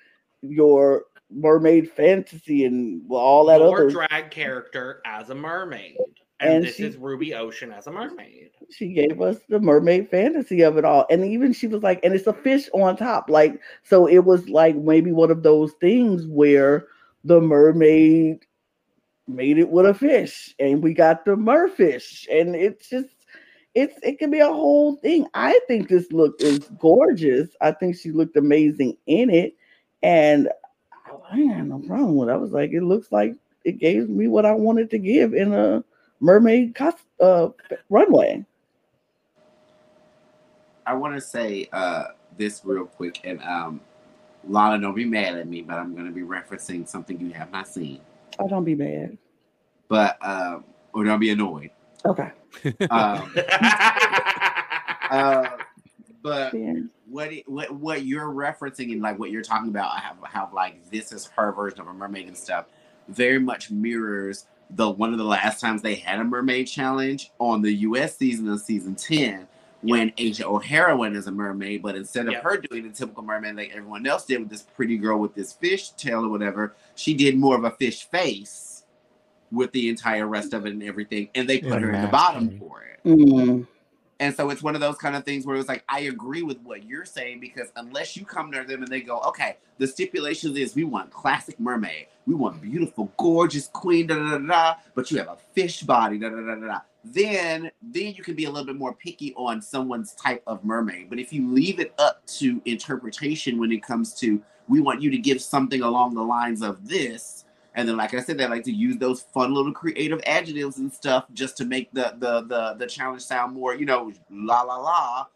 your mermaid fantasy and all that Your other. drag character as a mermaid. And, And this she- is Rubi Ocean as a mermaid. she gave us the mermaid fantasy of it all. And even she was like, and it's a fish on top. Like, so it was like maybe one of those things where the mermaid made it with a fish and we got the merfish. And it's just, it's it can be a whole thing. I think this look is gorgeous. I think she looked amazing in it. And I had no problem with it. I was like, it looks like it gave me what I wanted to give in a mermaid cost, uh, runway. I want to say uh, this real quick, and um, Lana, don't be mad at me, but I'm going to be referencing something you have not seen, Oh, don't be mad. but um, or don't be annoyed. Okay. Um, <laughs> <laughs> uh, but Yeah. What, it, what what you're referencing and like what you're talking about, how, how like this is her version of a mermaid and stuff, very much mirrors the one of the last times they had a mermaid challenge on the U.S. season of season ten. When Asia O'Hara went as a mermaid, but instead of Yep. her doing the typical mermaid like everyone else did with this pretty girl with this fish tail or whatever, she did more of a fish face with the entire rest of it and everything, and they put And her in the bottom for it. Mm. And so it's one of those kind of things where it's like, I agree with what you're saying because unless you come to them and they go, okay, the stipulations is we want classic mermaid, we want beautiful, gorgeous queen, da da da da, but you have a fish body, da da da da da. Then, then you can be a little bit more picky on someone's type of mermaid. But if you leave it up to interpretation when it comes to, we want you to give something along the lines of this, and then, like I said, they like to use those fun little creative adjectives and stuff just to make the the the, the challenge sound more, you know, la la la.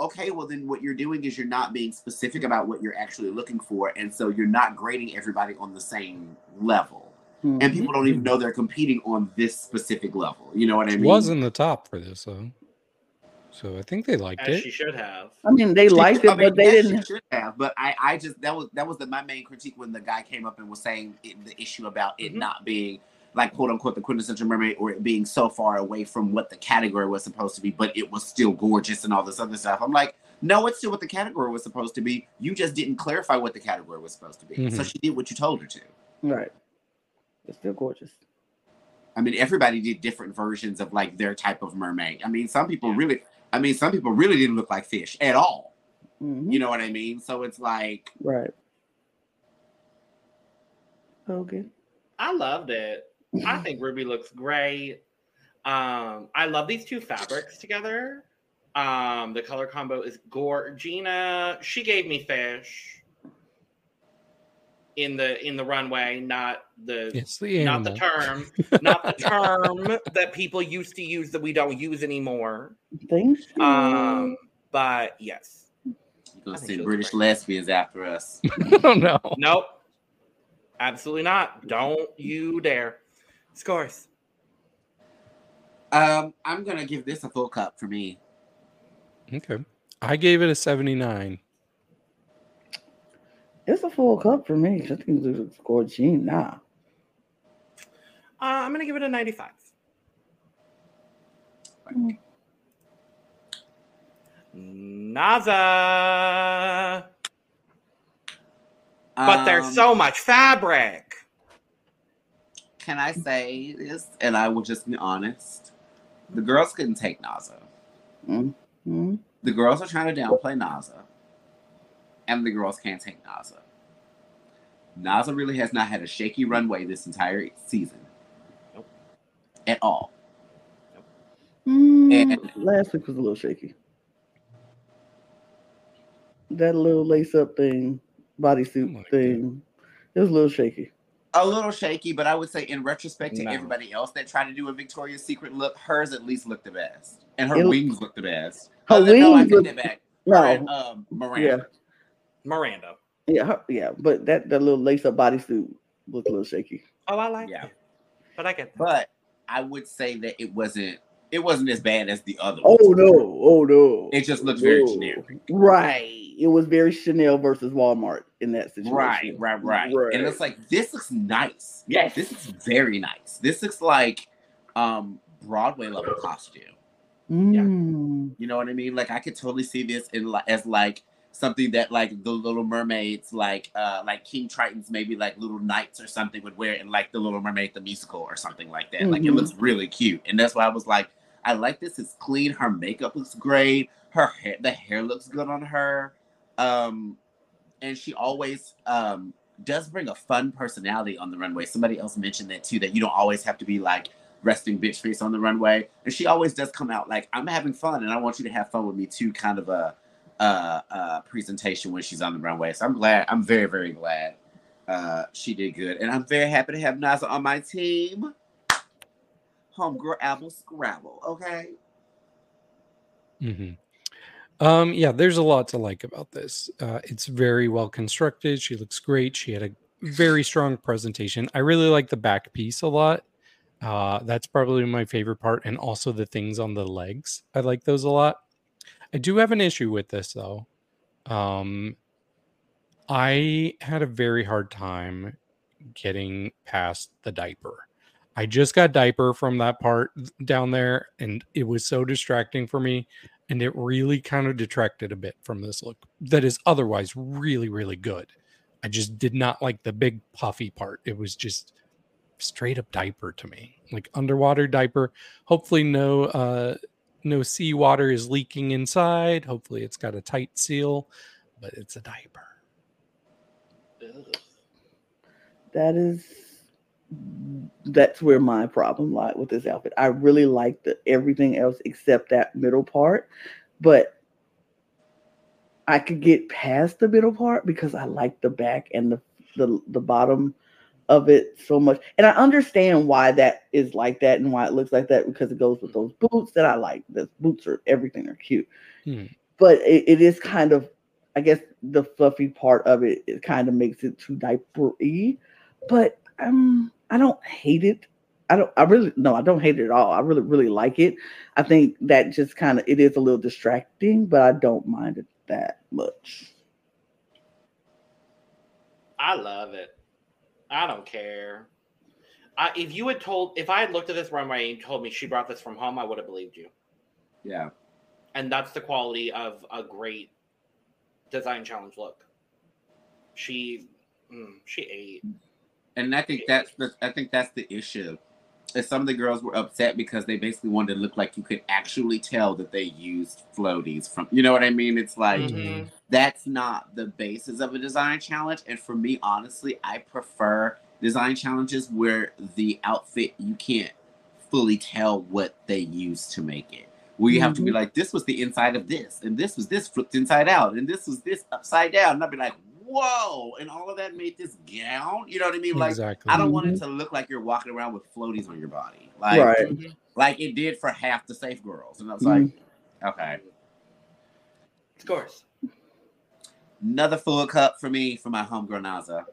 okay, well then what you're doing is you're not being specific about what you're actually looking for, and so you're not grading everybody on the same level. And Mhm. people don't even know they're competing on this specific level. You know what I mean? was in the top for this though, so I think they liked As it. she should have. I mean, they She- liked I it, mean, but they yes, didn't. should have. But I, I just that was that was the, my main critique when the guy came up and was saying it, the issue about it Mhm. not being like quote unquote the quintessential mermaid or it being so far away from what the category was supposed to be, but it was still gorgeous and all this other stuff. I'm like, no, it's still what the category was supposed to be. You just didn't clarify what the category was supposed to be. So Mhm. she did what you told her to. Right. It's still gorgeous. I mean, everybody did different versions of like their type of mermaid. I mean, some people Yeah. really, I mean, some people really didn't look like fish at all. Mhm. You know what I mean? So it's like, Right. Okay. I loved it. I think Rubi looks great. Um, I love these two fabrics together. Um, the color combo is gore. Gina, she gave me fish in the in the runway, not the It's the not the term, <laughs> not the term that people used to use that we don't use anymore. Thanks. Um, but yes, you're gonna I think send she looks British great. lesbians after us. <laughs> oh no. nope, absolutely not. Don't you dare. Scores. Um, I'm gonna give this a full cup for me. Okay. I gave it a 79. It's a full cup for me. I think it's gorgeous. Nah. Uh, I'm gonna give it a 95. Naza, but there's Um, so much fabric. Can I say this? And I will just be honest. The girls couldn't take Naza. Mhm. The girls are trying to downplay Naza, and the girls can't take Naza. Naza really has not had a shaky runway this entire season. Nope. At all. Mm, And- last week was a little shaky. That little lace up thing, bodysuit like that. thing, it was a little shaky. A little shaky, but I would say in retrospect to No. everybody else that tried to do a Victoria's Secret look, hers at least looked the best. And her It- wings looked the best. Her Other- no, I wings take look- that back. No, Her and, um, Miranda. Miranda. yeah, her, yeah, but that that little lace up bodysuit was a little shaky. Oh, I like Yeah. it. But I get that. But I would say that it wasn't it wasn't as bad as the other Oh ones. no! Oh no! It just looks very No. generic. Right. It was very Chanel versus Walmart in that situation. Right, right, right, And it's like this looks nice. yes, This is very nice. This looks like um Broadway level costume. Mm. You know what I mean? Like I could totally see this in li- as like something that like the Little Mermaids, like uh like King Triton's maybe like little knights or something would wear in like the Little Mermaid the musical or something like that. Like it Mhm. looks really cute, and that's why I was like, I like this. It's clean. Her makeup looks great. Her hair, the hair looks good on her. Um, and she always um does bring a fun personality on the runway. Somebody else mentioned that too. That you don't always have to be like resting bitch face on the runway. And she always does come out like, I'm having fun and I want you to have fun with me too, kind of a uh, uh, presentation when she's on the runway. So I'm glad, I'm very, very glad uh, she did good. And I'm very happy to have Naza on my team. Homegirl Apple Scrabble, okay? hmm Um, yeah, there's a lot to like about this. Uh, it's very well constructed. She looks great. She had a very strong presentation. I really like the back piece a lot. Uh, that's probably my favorite part, and also the things on the legs. I like those a lot. I do have an issue with this though. Um, I had a very hard time getting past the diaper. I just got diaper from that part down there, and it was so distracting for me and it really kind of detracted a bit from this look that is otherwise really really good i just did not like the big puffy part it was just straight up diaper to me like underwater diaper hopefully no uh no seawater is leaking inside. Hopefully it's got a tight seal but it's a diaper. That is that's where my problem lied with this outfit. I really like the everything else except that middle part, but I could get past the middle part because I like the back and the the, the bottom of it so much. And I understand why that is like that and why it looks like that because it goes with those boots that I like. The boots are everything they're cute. Hmm. but it, it is kind of, I guess, the fluffy part of it. It kind of makes it too diapery, but um, I don't hate it. I don't. I really no. I don't hate it at all. I really, really like it. I think that just kind of it is a little distracting, but I don't mind it that much. I love it. I don't care. I, if you had told, if I had looked at this runway and told me she brought this from home, I would have believed you. Yeah. And that's the quality of a great design challenge look. She, mm, she ate. And I think that's the I think that's the issue. Is some of the girls were upset because they basically wanted to look like you could actually tell that they used floaties from you know what I mean? It's like Mhm. that's not the basis of a design challenge. And for me, honestly, I prefer design challenges where the outfit you can't fully tell what they used to make it. Where you have to be Mhm. like, this was the inside of this, and this was this flipped inside out, and this was this upside down. And I'd be like, whoa, and all of that made this gown. You know what I mean? Like exactly. I don't want it to look like you're walking around with floaties on your body. Like Right. Mhm. like it did for half the safe girls. And I was Mhm. like, okay. Of course. Another full cup for me for my homegirl Naza.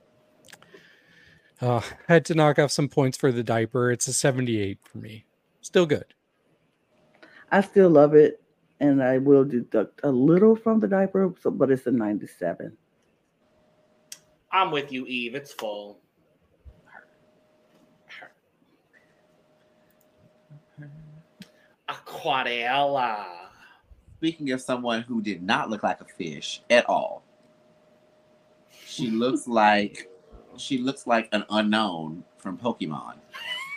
Uh, had to knock off some points for the diaper. It's a 78 for me. Still good. I still love it, and I will deduct a little from the diaper, so, but it's a 97. I'm with you, Eve. It's full. Aquarela. Speaking of someone who did not look like a fish at all. She <laughs> looks like she looks like an Unown from Pokemon.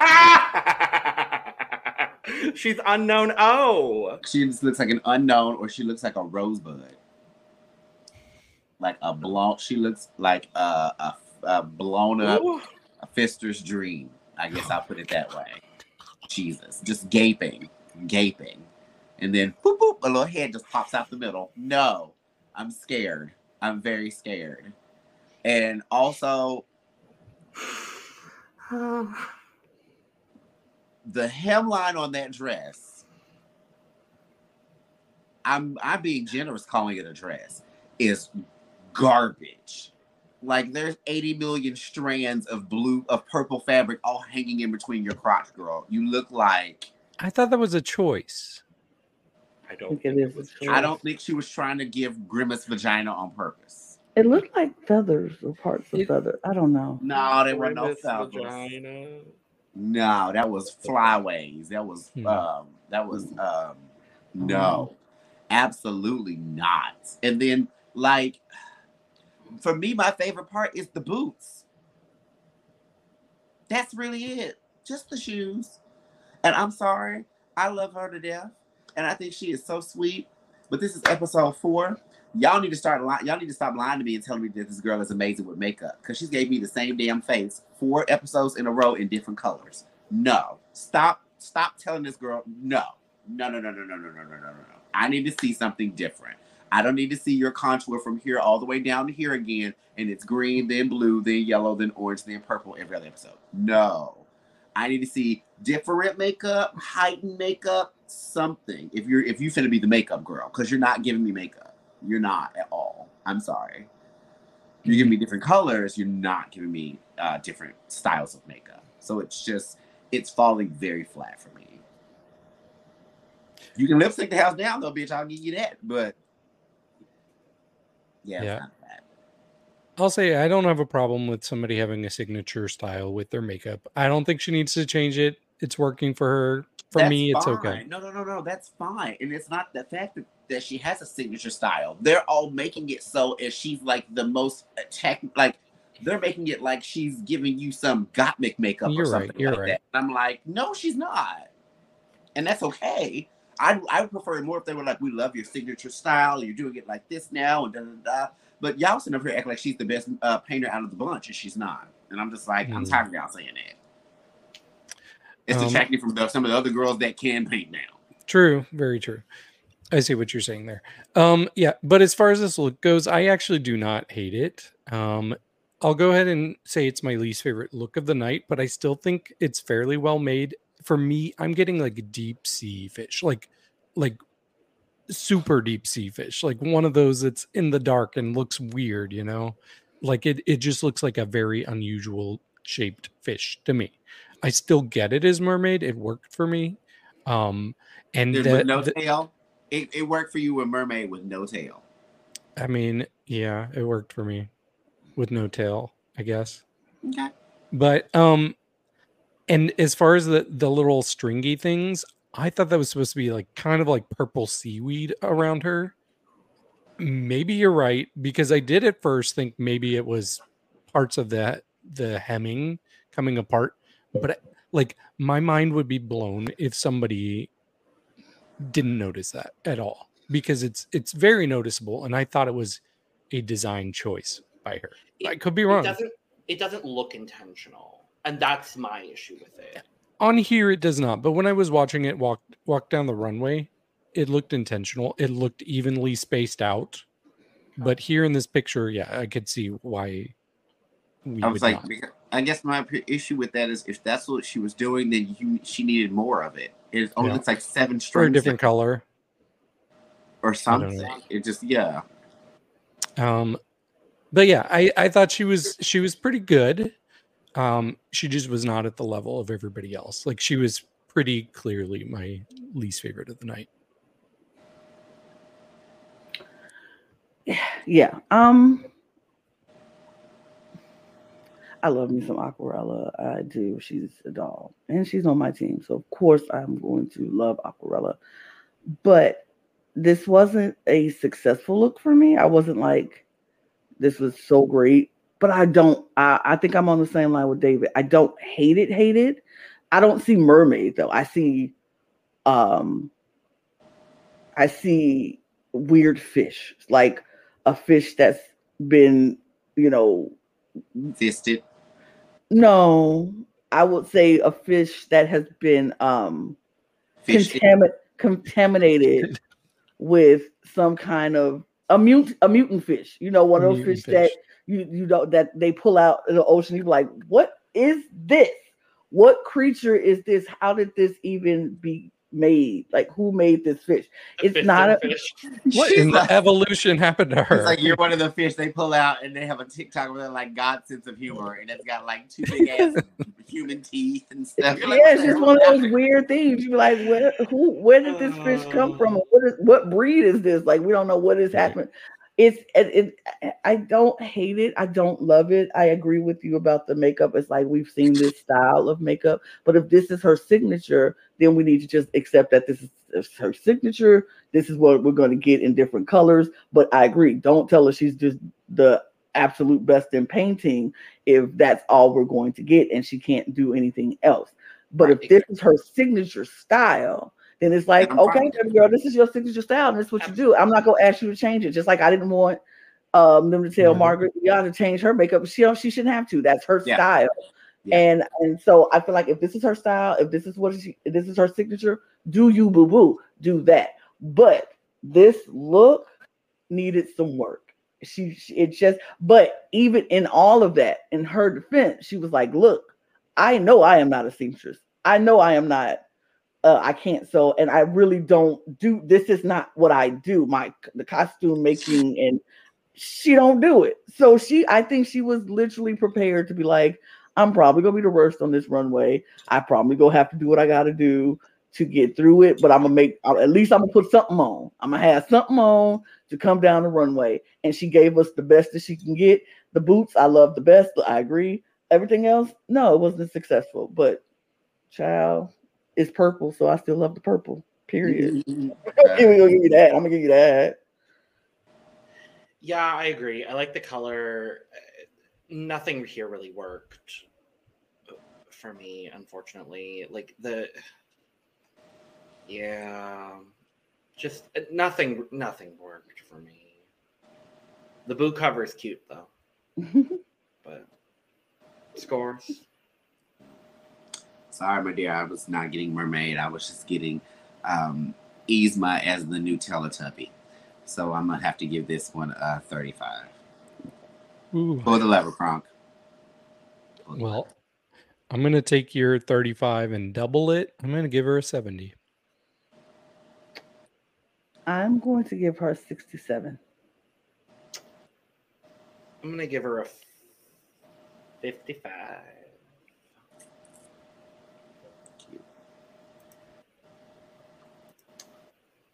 <laughs> She's Unown. Oh, She just looks like an Unown, or she looks like a rosebud. Like a blown. She looks like a, a, a blown up Ooh. a fister's dream. I guess I'll put it that way. Jesus, just gaping, gaping, and then boop boop, a little head just pops out the middle. No, I'm scared. I'm very scared. And also, the hemline on that dress. I'm I'm being generous calling it a dress is garbage. Like there's 80 million strands of blue of purple fabric all hanging in between your crotch, girl. You look like I thought that was a choice. I I don't think it think is. was a I don't think she was trying to give grimace vagina on purpose. It looked like feathers or parts of It- feather. I don't know. No, there were no feathers. vagina. No, that was flyways. That was Hmm. um that was um no. Absolutely not. And then like for me my favorite part is the boots. That's really it. Just the shoes. And I'm sorry. I love her to death. And I think she is so sweet. But this is episode 4. Y'all need to start li- y'all need to stop lying to me and telling me that this girl is amazing with makeup because she's gave me the same damn face four episodes in a row in different colors. No, stop, stop telling this girl no, no, no, no, no, no, no, no, no, no, no. I need to see something different. I don't need to see your contour from here all the way down to here again, and it's green, then blue, then yellow, then orange, then purple every other episode. No, I need to see different makeup, heightened makeup, something. If you're if you finna be the makeup girl, because you're not giving me makeup. You're not at all. I'm sorry. You're giving me different colors. You're not giving me uh, different styles of makeup. So it's just it's falling very flat for me. You can lip sync the house down though, bitch. I'll give you that. But yeah, Yeah. it's not bad. I'll say I don't have a problem with somebody having a signature style with their makeup. I don't think she needs to change it. It's working for her. For That's me, it's fine. okay. No, no, no, no. That's fine. And it's not the fact that, that she has a signature style. They're all making it so as she's like the most uh, tech like they're making it like she's giving you some Gottmik makeup You're or right, something you're like right. that. And I'm like, no, she's not. And that's okay. I I would prefer it more if they were like, we love your signature style. You're doing it like this now and da da da. But y'all sitting up here acting like she's the best uh, painter out of the bunch, and she's not. And I'm just like, I'm Hmm. tired of y'all saying that. It's Um, detracting from the, some of the other girls that can paint now. True, very true. I see what you're saying there. Um, yeah, but as far as this look goes, I actually do not hate it. Um, I'll go ahead and say it's my least favorite look of the night, but I still think it's fairly well made. For me, I'm getting like deep sea fish, like like super deep sea fish, like one of those that's in the dark and looks weird, you know? Like it it just looks like a very unusual shaped fish to me. I still get it as mermaid. It worked for me. Um and the- with no the- tail. It, it worked for you with mermaid with no tail. I mean, yeah, it worked for me with no tail, I guess. Okay. But um and as far as the the little stringy things, I thought that was supposed to be like kind of like purple seaweed around her. Maybe you're right because I did at first think maybe it was parts of that the hemming coming apart, but like my mind would be blown if somebody didn't notice that at all because it's it's very noticeable and I thought it was a design choice by her. I could be wrong. It doesn't. It doesn't look intentional, and that's my issue with it. on here it does not but when i was watching it walk walk down the runway it looked intentional it looked evenly spaced out but here in this picture yeah i could see why we I would was like, not. I guess my issue with that is if that's what she was doing, then you, she needed more of it. It only Yeah. looks like seven for a different color or something. It just yeah. um but yeah i i thought she was she was pretty good um she just was not at the level of everybody else like she was pretty clearly my least favorite of the night <sighs> Yeah. Um I love me some Aquarela. I do. She's a doll. And she's on my team. So of course I'm going to love Aquarela. But this wasn't a successful look for me. I wasn't like this was so great. But I don't I, I think I'm on the same line with David. I don't hate it, hate it. I don't see mermaid though. I see um I see weird fish. Like a fish that's been, you know, Fisted. no, I would say a fish that has been um Fish. contamin- contaminated <laughs> with some kind of a mut a mutant fish. You know, one of those Mutant fish, that fish. You you know that they pull out in the ocean. You're like, what is this? What creature is this? How did this even be made? Like, who made this fish? A It's fisted not a- fish. <laughs> what in the evolution happened to her It's like you're one of the fish they pull out and they have a TikTok with like God's sense of humor and it's got like two big ass <laughs> human teeth and stuff. You're yeah, what it's just one of those weird things. You're like, where, who, where did this fish come uh. from? What is, what breed is this? Like, we don't know what is Right. happening. It's, it, it, I don't hate it. I don't love it. I agree with you about the makeup. It's like we've seen this style of makeup, but if this is her signature, then we need to just accept that this is, her signature. This is what we're going to get in different colors. But I agree. Don't tell her she's just the absolute best in painting if that's all we're going to get and she can't do anything else. But if this is her signature style, then it's like, Then I'm fine okay, girl, this is your signature style, and this is what you do. I'm not gonna ask you to change it. Just like I didn't want um them to tell Mhm. Margaret y'all to change her makeup. She don't, she shouldn't have to. That's her Yeah. style. Yeah. And and so I feel like if this is her style, if this is what she this is her signature, do you boo boo, do that. But this look needed some work. She, she it just but even in all of that, in her defense, she was like, look, I know I am not a seamstress. I know I am not uh, I can't sew, and I really don't do this. Is not what I do. My the costume making, and she don't do it. So she, I think she was literally prepared to be like, I'm probably gonna be the worst on this runway. I probably gonna have to do what I got to do to get through it, but I'm gonna make at least I'm gonna put something on. I'm gonna have something on to come down the runway. And she gave us the best that she can get. The boots, I love the best. I agree. Everything else, no, it wasn't successful. But child, it's purple, so I still love the purple. Period. Mhm. I'm gonna give you that. I'm gonna give you that. Yeah, I agree. I like the color. Nothing here really worked for me, unfortunately. Like the yeah, just uh, nothing. Nothing worked for me. The boot cover is cute though, <laughs> but scores. Sorry, my dear, I was not getting mermaid. I was just getting um Yzma as the new Teletubby. So I'm gonna have to give this one a 35. Ooh. Pull the lever, Kronk. Pull the Well, I'm gonna take your 35 and double it. I'm gonna give her a 70. I'm going to give her 67. I'm gonna give her a 55.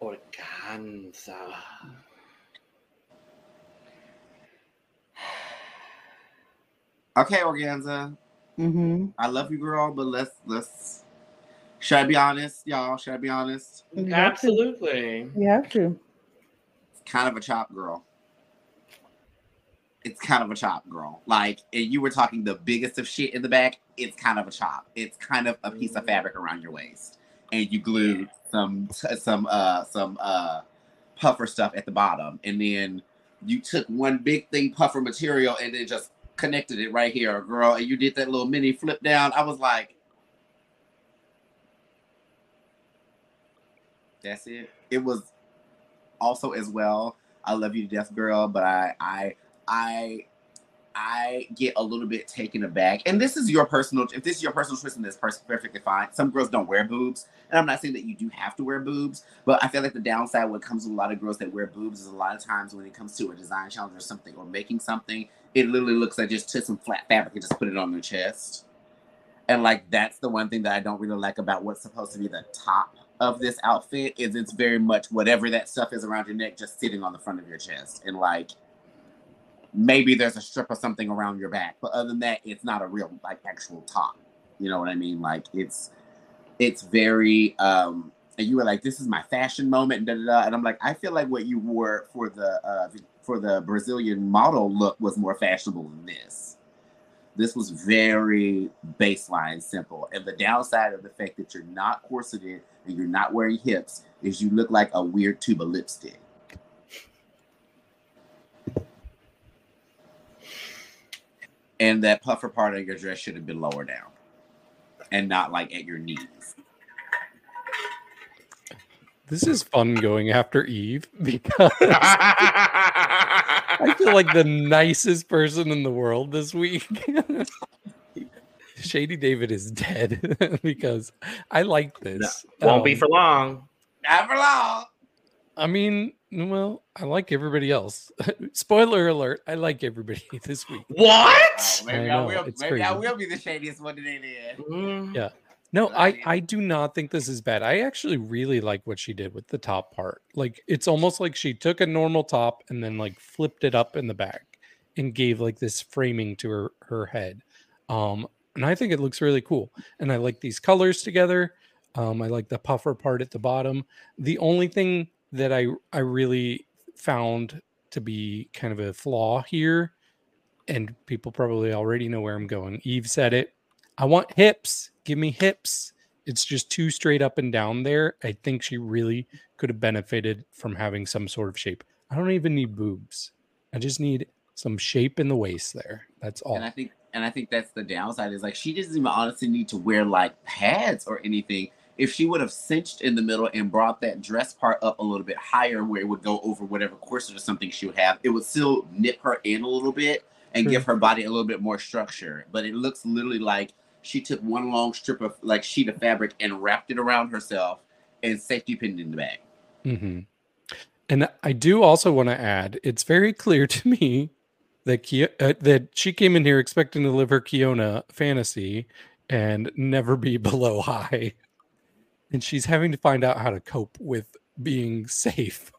Organzza. Okay, Organzza. Mm-hmm. I love you, girl, but let's let's. Should I be honest, y'all? Should I be honest? You. Absolutely. You have to. It's kind of a chop, girl. It's kind of a chop, girl. Like, and you were talking the biggest of shit in the back. It's kind of a chop. It's kind of a piece of fabric around your waist, and you glued some <laughs> some uh some uh puffer stuff at the bottom, and then you took one big thing puffer material and then just connected it right here, girl. And you did that little mini flip down. I was like, that's it. It was also as well. I love you to death, girl, but I I I I get a little bit taken aback. And this is your personal if this is your personal choice and this person perfectly fine. Some girls don't wear boobs. And I'm not saying that you do have to wear boobs, but I feel like the downside when it comes to a lot of girls that wear boobs is a lot of times when it comes to a design challenge or something or making something, it literally looks like just took some flat fabric and just put it on their chest. And like that's the one thing that I don't really like about what's supposed to be the top of this outfit is it's very much whatever that stuff is around your neck just sitting on the front of your chest. And like maybe there's a strip of something around your back. But other than that, it's not a real like actual top. You know what I mean? Like it's it's very um and you were like, this is my fashion moment, and da, da, da. and I'm like, I feel like what you wore for the uh for the Brazilian model look was more fashionable than this. This was very baseline simple. And the downside of the fact that you're not corseted and you're not wearing hips is you look like a weird tube of lipstick. And that puffer part of your dress should have been lower down and not like at your knees. This is fun going after Eve <laughs> because I feel like the nicest person in the world this week. <laughs> Shady David is dead <laughs> because I like this. Won't be Um, for long. Not for long. I mean, well, I like everybody else. <laughs> Spoiler alert: I like everybody <laughs> this week. What? Oh, maybe I I, will. it's Maybe I will be the shadiest one today. Then. Mm. Yeah. No, I I- I do not think this is bad. I actually really like what she did with the top part. Like it's almost like she took a normal top and then like flipped it up in the back and gave like this framing to her her head. Um and I think it looks really cool. And I like these colors together. Um I like the puffer part at the bottom. The only thing that I I really found to be kind of a flaw here and people probably already know where I'm going. Eve said it. I want hips. Give me hips. It's just too straight up and down there. I think she really could have benefited from having some sort of shape. I don't even need boobs. I just need some shape in the waist there. That's all. And I think, and I think that's the downside is like she doesn't even honestly need to wear like pads or anything. If she would have cinched in the middle and brought that dress part up a little bit higher, where it would go over whatever corset or something she would have, it would still nip her in a little bit and True. give her body a little bit more structure. But it looks literally like she took one long strip of like sheet of fabric and wrapped it around herself and safety pinned in the back. hmm And I do also want to add, it's very clear to me that Ki- uh, that she came in here expecting to live her Kiona fantasy and never be <laughs> below high, and she's having to find out how to cope with being safe.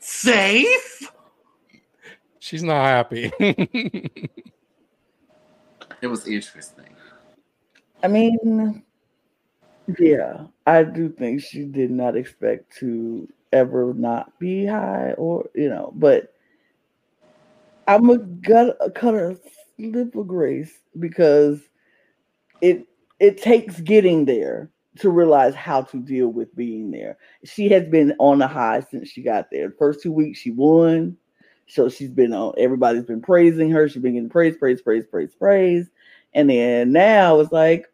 Safe? She's not happy. It was interesting. I mean, yeah, I do think she did not expect to ever not be high or, you know, but I'm a gut a cut a slip of grace because it it takes getting there to realize how to deal with being there. She has been on the high since she got there. The first two weeks she won. So she's been on everybody's been praising her. She's been getting praise, praise, praise, praise, praise. And then now it's like,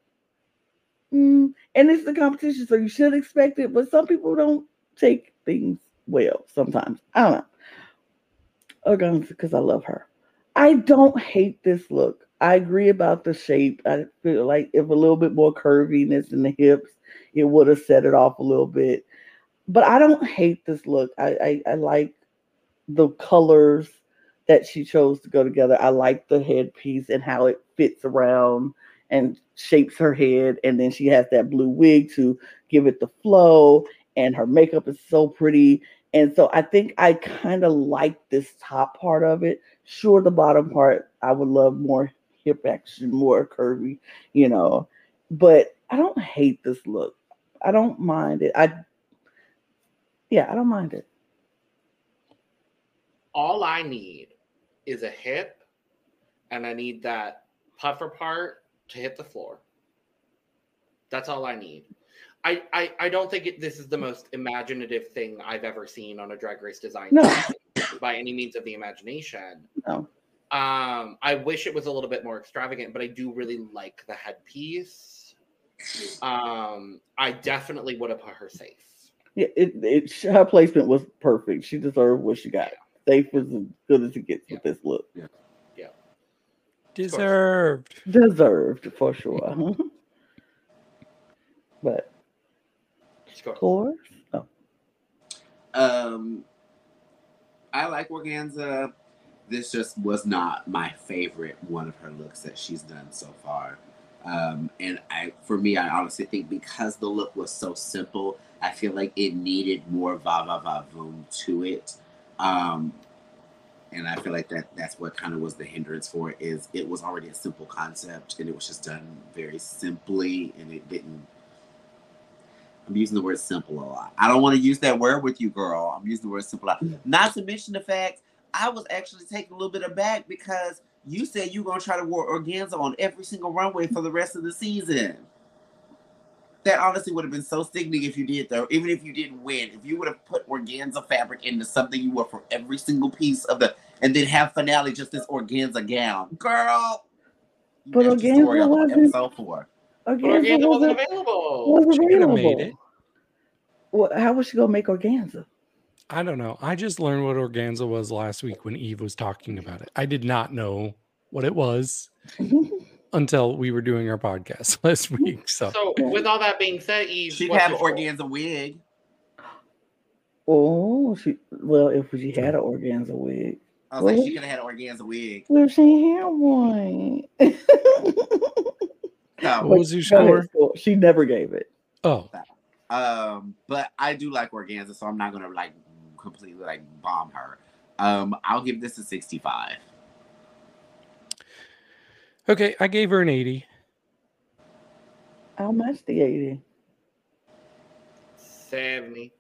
mm, and it's the competition, so you should expect it. But some people don't take things well sometimes. I don't know. Again, because I love her. I don't hate this look. I agree about the shape. I feel like if a little bit more curviness in the hips, it would have set it off a little bit. but I don't hate this look. I, I I like the colors that she chose to go together. I like the headpiece and how it fits around and shapes her head, and then she has that blue wig to give it the flow. And her makeup is so pretty. And so I think I kind of like this top part of it. Sure, the bottom part, I would love more hip action, more curvy, you know. But I don't hate this look. I don't mind it. I yeah, I don't mind it. All I need is a hip, and I need that puffer part to hit the floor. That's all I need. I, I, I don't think it, this is the most imaginative thing I've ever seen on a drag race design No. by any means of the imagination. No. Um, I wish it was a little bit more extravagant, but I do really like the headpiece. Um, I definitely would have put her safe. Yeah, it, it her placement was perfect. She deserved what she got. Safe is as good as it gets with this look. Yeah. yeah. Deserved. Deserved for sure. <laughs> but Score. scores? Oh, Um, I like Organzza. This just was not my favorite one of her looks that she's done so far. Um, and I, for me, I honestly think because the look was so simple, I feel like it needed more va va va voom to it. Um, and I feel like that that's what kind of was the hindrance for it is it was already a simple concept and it was just done very simply and it didn't I'm using the word simple a lot. I don't want to use that word with you, girl. I'm using the word simple a lot. Not to mention the fact I was actually taking a little bit aback because you said you were gonna try to wear organza on every single runway for the rest of the season. That honestly would have been so sickening if you did though, even if you didn't win. If you would have put organza fabric into something you wore for every single piece of the and then have finale just this organza gown. Girl. you But messed story organza on wasn't- episode four. Organza Organza wasn't wasn't, available. wasn't She available. made it. Well, how was she gonna make organza? I don't know. I just learned what organza was last week when Eve was talking about it. I did not know what it was <laughs> until we were doing our podcast <laughs> last week. So, So, with all that being said, Eve, She'd have an your organza wig. oh, she well, if she had an organza wig. I was like, she could have had an organza wig. Well, she had one. <laughs> No, what was your Go ahead, score? Score. She never gave it. Oh, Um, but I do like Organzza, so I'm not gonna like completely like bomb her. Um, I'll give this a 65. okay. I gave her an 80. How much the 80? 70.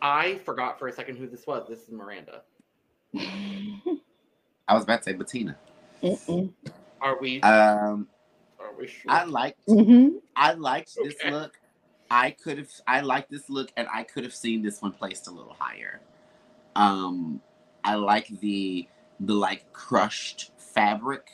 I forgot for a second who this was. This is Miranda. <laughs> I was about to say Betina. Mm-mm. Are we? Um, are we sure? I liked Mhm. I liked this look. I could have I liked this look and I could have seen this one placed a little higher. Um I like the the like crushed fabric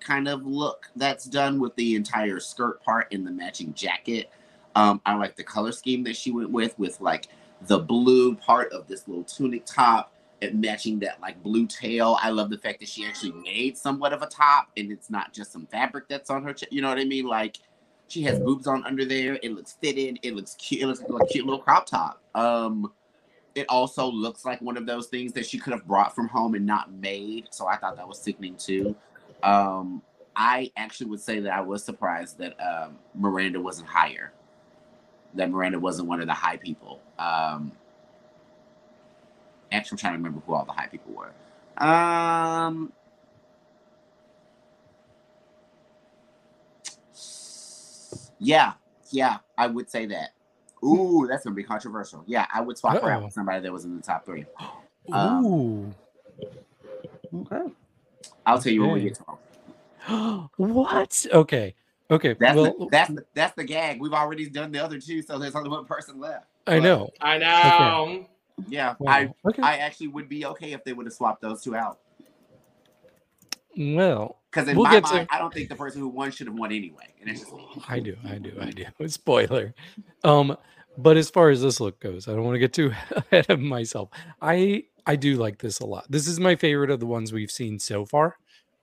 kind of look that's done with the entire skirt part and the matching jacket. Um I like the color scheme that she went with with like the blue part of this little tunic top and matching that like blue tail. I love the fact that she actually made somewhat of a top and it's not just some fabric that's on her chest. You know what I mean? Like she has boobs on under there. It looks fitted. It looks cute. It looks like a cute little crop top. Um, it also looks like one of those things that she could have brought from home and not made. So I thought that was sickening too. Um, I actually would say that I was surprised that um, Miranda wasn't higher. That Miranda wasn't one of the high people. Um, actually, I'm trying to remember who all the high people were. Um, yeah, yeah, I would say that. Ooh, that's gonna be controversial. Yeah, I would swap her out with somebody that was in the top three. <gasps> <gasps> Um, Ooh. Okay. I'll tell you when we Okay. get to <gasps> what? Okay. Okay. That's well, the, that's the, that's the gag. We've already done the other two, so there's only one person left. I know. I know. Yeah, Wow. I okay. I actually would be okay if they would have swapped those two out. well, Because in We'll my get to- mind, I don't think the person who won should have won anyway. And it's just. I do, I do, I do. <laughs> Spoiler. Um, but as far as this look goes, I don't want to get too <laughs> ahead of myself. I I do like this a lot. This is my favorite of the ones we've seen so far.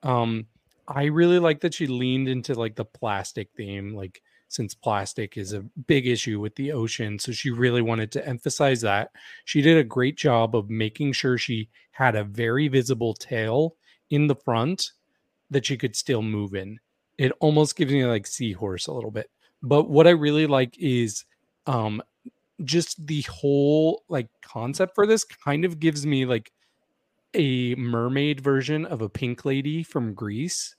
Um, I really like that she leaned into like the plastic theme, like since plastic is a big issue with the ocean. So she really wanted to emphasize that. She did a great job of making sure she had a very visible tail in the front that she could still move in. It almost gives me like seahorse a little bit. But what I really like is um just the whole like concept for this kind of gives me like a mermaid version of a pink lady from Grease.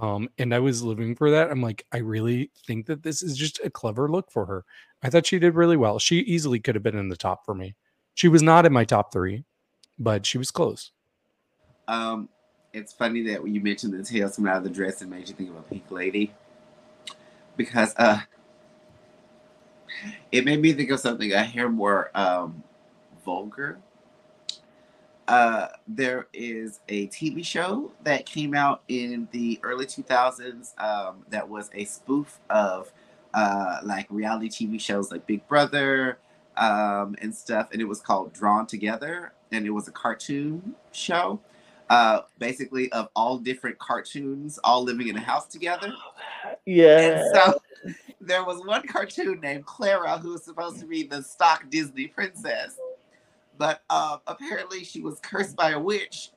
Um, and I was living for that. I'm like, I really think that this is just a clever look for her. I thought she did really well. She easily could have been in the top for me. She was not in my top three, but she was close. Um, it's funny that when you mentioned the tails coming out of the dress, it made you think of a pink lady. Because uh it made me think of something I hear more um vulgar. Uh, there is a TV show that came out in the early 2000s um, that was a spoof of uh, like reality TV shows like Big Brother um, and stuff, and it was called Drawn Together, and it was a cartoon show, uh, basically of all different cartoons all living in a house together. Yeah. And so there was one cartoon named Clara who was supposed to be the stock Disney princess, but uh, apparently she was cursed by a witch,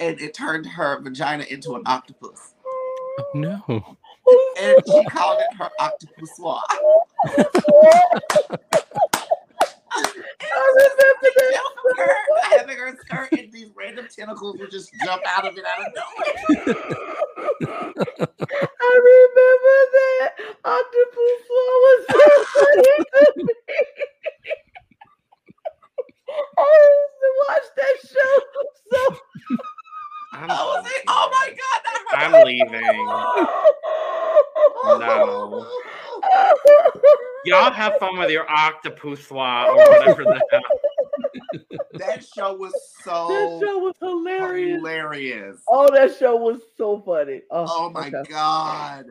and it turned her vagina into an octopus, Oh, no. and she called it her octopus swan. <laughs> I remember that. Having her skirt and these random tentacles would just jump out of it out of nowhere. I remember that. Octopus was so funny to <laughs> me. I used to watch that show so I'm, I was like, oh my god, that I'm leaving. No. Y'all have fun with your octopus swat or whatever the hell. that show was so That show was hilarious. hilarious. Oh, that show was so funny. Oh, Oh my okay. god.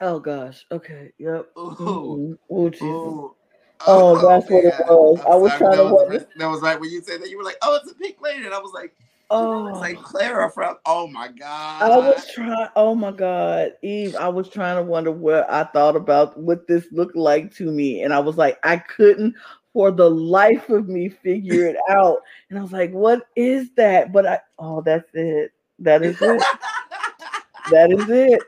Oh gosh. Okay. Yep. Ooh. Mhm. Oh Jesus. Ooh. Oh, oh, that's what it was. I'm I was sorry, trying that to was, that was right when you said that you were like, oh, it's a pink lady. And I was like, Oh. it's like Clara from oh my god. I was trying. Oh my God, Eve! I was trying to wonder what I thought about what this looked like to me, and I was like, I couldn't for the life of me figure it out. And I was like, what is that? But I, oh, that's it. That is it. <laughs> that is it,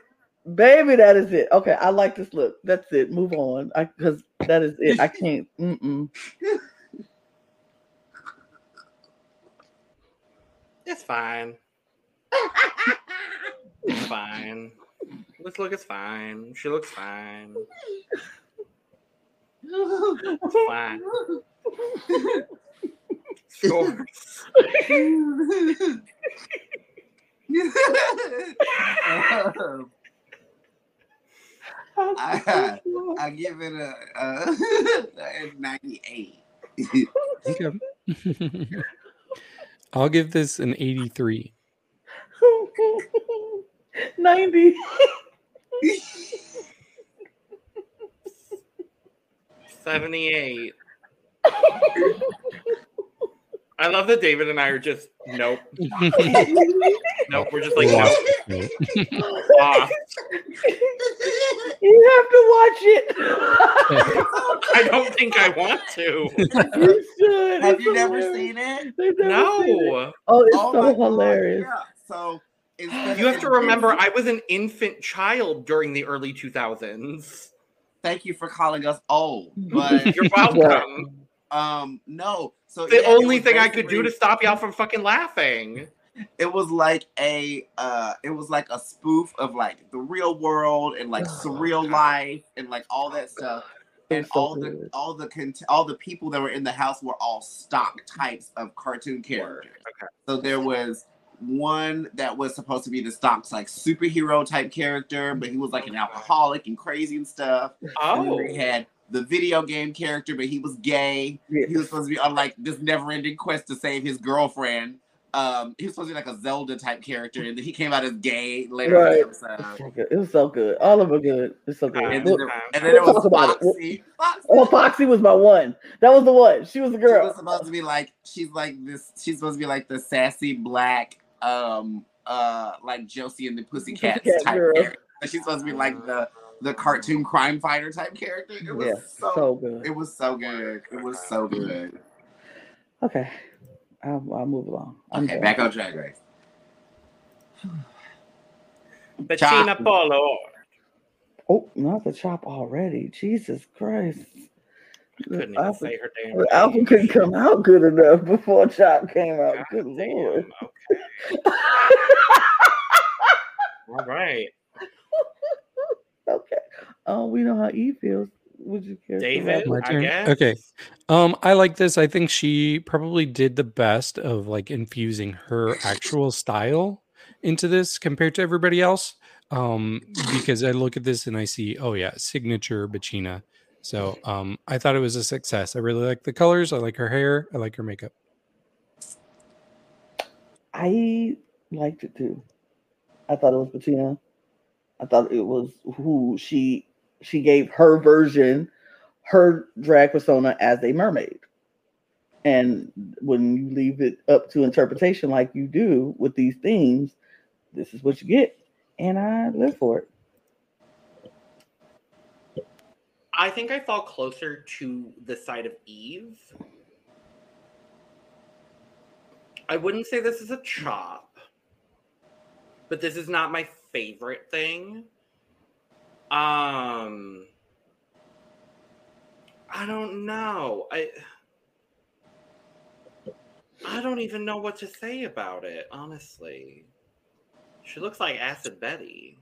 baby. That is it. Okay, I like this look. That's it. Move on. I because that is it. I <laughs> can't. Mm-mm. It's fine. It's fine. This look is fine. She looks fine. It's fine. Sure. <laughs> <laughs> Um, I, I give it a, a, <laughs> a 98. <laughs> Okay. <laughs> I'll give this an 83. Ninety. 78. I love that David and I are just nope. <laughs> Nope. We're just like nope. Off. Ah. You have to watch it. <laughs> I don't think I want to. you should. Have It's you never hilarious. seen it? They've never seen it. No. Oh, it's Oh so my God, hilarious. yeah. So You have to remember, I was an infant child during the early 2000s. Thank you for calling us old, but You're <laughs> welcome. Um, no. So The yeah, only thing I could do to stop y'all from fucking laughing. it was like a uh it was like a spoof of like the real world and like surreal life and like all that stuff and so all the all the cont- all the people that were in the house were all stock types of cartoon characters Okay. so there was one that was supposed to be the stocks like superhero type character but he was like an alcoholic and crazy and stuff and then Oh. they had the video game character but he was gay Yeah. he was supposed to be on like this never-ending quest to save his girlfriend. Um, he was supposed to be like a Zelda type character, and then he came out as gay later in the episode. so. It was so good. All of them good. It's so good. And then, there, and then We'll was about it. Foxy. Foxy. oh, Foxy was my one. That was the one. She was the girl. She was supposed to be like she's like this. She's supposed to be like the sassy black um uh like Josie and the Pussycats Pussycat type Girls. character. She's supposed to be like the the cartoon crime fighter type character. It was Yeah, so, so good. it was so good. It was so good. Okay, I'll, I'll move along. I'm Okay, done. back on Drag Race. Betina Chop. Polo. Oh, not the chop already. Jesus Christ. Couldn't The even alpha, say her damn the alpha couldn't come out good enough before chop came out. God Good damn, lord. Okay. <laughs> All right. Okay. Oh, we know how E feels. Would you care? David, My elaborate? I turn? guess. Okay. Um, I like this. I think she probably did the best of like infusing her actual style into this compared to everybody else. Um, because I look at this and I see, oh yeah, signature Betina. So um, I thought it was a success. I really like the colors. I like her hair. I like her makeup. I liked it too. I thought it was Betina. I thought it was who she she gave her version, her drag persona as a mermaid. And when you leave it up to interpretation like you do with these themes, this is what you get. And I live for it. I think I fall closer to the side of Eve. I wouldn't say this is a chop, but this is not my favorite thing. Um, I don't know. I I don't even know what to say about it, honestly. She looks like Acid Betty.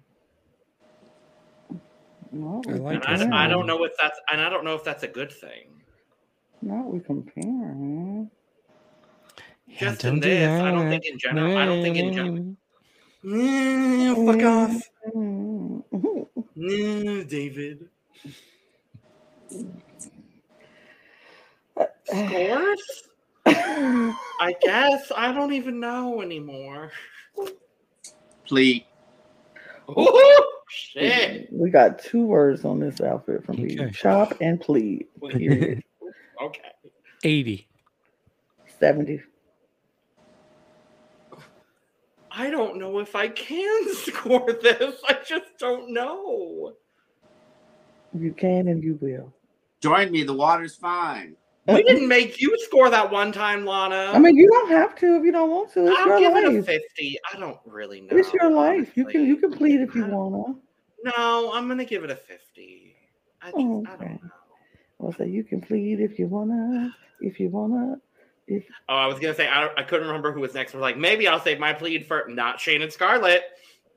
No, I like and. I, I don't know if that's and I don't know if that's a good thing. No, we comparing. Yeah, Just in this, I don't think in general. I don't think in general. General. Mm, fuck off, Mhm. mm, David. Scores? <sighs> I guess I don't even know anymore. Please. Ooh, shit. We got two words on this outfit from me: Okay. chop and plead. Period. <laughs> Okay. 80. Seventy. I don't know if I can <laughs> score this. I just don't know. You can and you will. Join me. The water's fine. Uh-huh. We didn't make you score that one time, Lana. I mean, you don't have to if you don't want to. It's I'll your give it a 50. I don't really know. It's your life. You can you can plead if you wanna. No, I'm gonna give it a 50. I, just, I don't know. I'll say you can plead if you wanna. If you wanna. Oh, I was gonna say I, I couldn't remember who was next. I was like, maybe I'll save my plead for not Shannon Skarllet,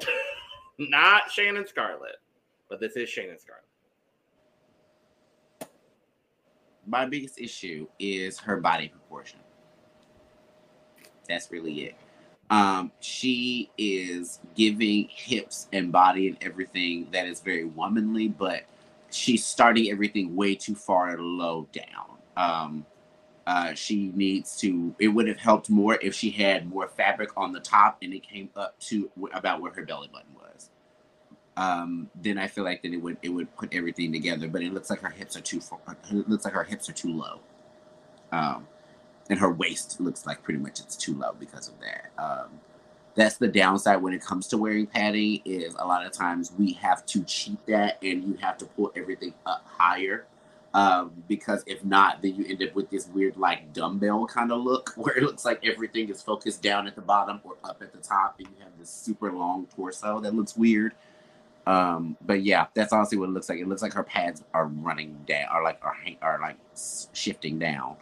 <laughs> not Shannon Skarllet, but this is Shannon Skarllet. My biggest issue is her body proportion. That's really it. Um, she is giving hips and body and everything that is very womanly, but she's starting everything way too far low down. Um, uh, she needs to. It would have helped more if she had more fabric on the top and it came up to about where her belly button was. Um, then I feel like then it would it would put everything together. But it looks like her hips are too far. It looks like her hips are too low. Um, and her waist looks like pretty much it's too low because of that. Um, that's the downside when it comes to wearing padding is a lot of times we have to cheat that and you have to pull everything up higher um, because if not then you end up with this weird like dumbbell kind of look <laughs> where it looks like everything is focused down at the bottom or up at the top and you have this super long torso that looks weird. Um, but yeah that's honestly what it looks like. It looks like her pads are running down or like are, are like shifting down.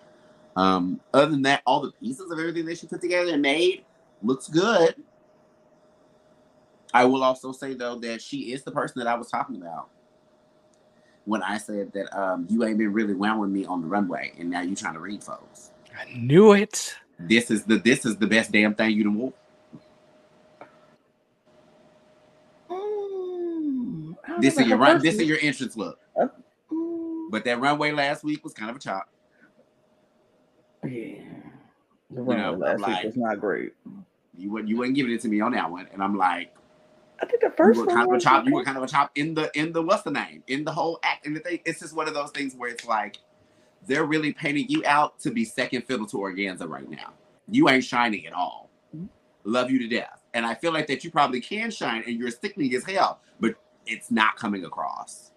Um, other than that, all the pieces of everything that she put together and made looks good. I will also say though that she is the person that I was talking about when I said that um, you ain't been really well with me on the runway, and now you trying to read folks. I knew it. This is the this is the best damn thing you done wore. Mm, This is your run. This is your entrance look. Mm, But that runway last week was kind of a chop. yeah. The You runway know, last like- week was not great. You wouldn't you wouldn't giving it to me on that one, and I'm like, I think the you first were one kind of a chop. You were kind of a chop in the in the what's the name in the whole act. And the thing, it's just one of those things where it's like they're really painting you out to be second fiddle to Organzza right now. You ain't shining at all. Mm-hmm. Love you to death, And I feel like that you probably can shine and you're stickly as hell, but it's not coming across.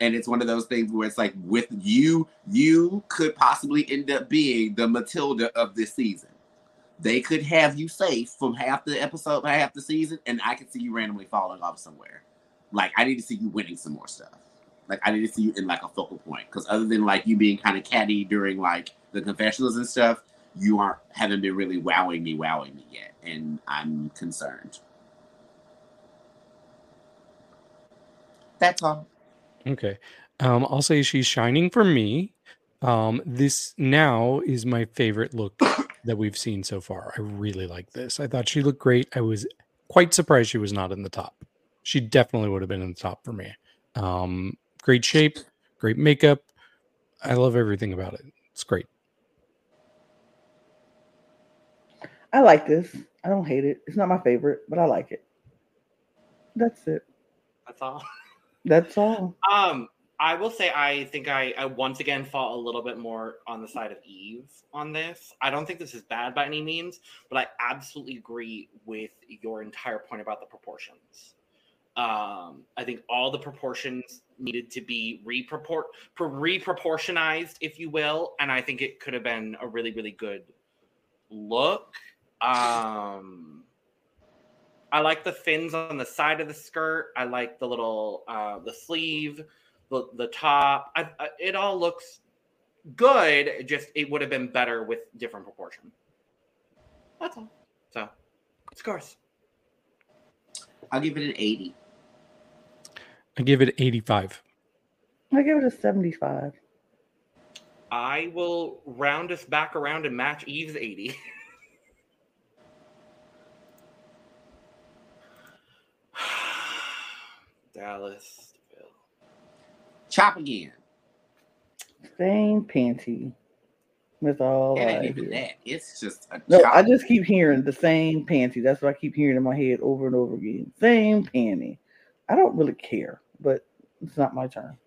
And it's one of those things where it's like with you, you could possibly end up being the Matilda of this season. They could have you safe from half the episode, half the season, and I could see you randomly falling off somewhere. Like I need to see you winning some more stuff. Like I need to see you in like a focal point. Because other than like you being kind of catty during like the confessionals and stuff, you aren't haven't been really wowing me, wowing me yet, and I'm concerned. That's all. Okay. Um, I'll say she's shining for me. Um, this now is my favorite look that we've seen so far. I really like this. I thought she looked great. I was quite surprised she was not in the top. She definitely would have been in the top for me. Um, great shape, great makeup. I love everything about it. It's great. I like this. I don't hate it. It's not my favorite, but I like it. That's it. That's all. That's all. <laughs> Um, I will say I think I, I once again fall a little bit more on the side of Eve on this. I don't think this is bad by any means, but I absolutely agree with your entire point about the proportions. Um, I think all the proportions needed to be reproport reproportionized, if you will, and I think it could have been a really really good look. Um, I like the fins on the side of the skirt. I like the little uh, the sleeve, the the top. I, I, it all looks good. It just it would have been better with different proportion. That's all. So, scores. I'll give it an 80. I give it 85. I give it a 75. I will round us back around and match Eve's 80. <laughs> <sighs> Dallas. Chop again. Same panty. That's all It ain't even that. It's just a No, chop. I just keep hearing the same panty. That's what I keep hearing in my head over and over again. Same panty. I don't really care, but it's not my turn.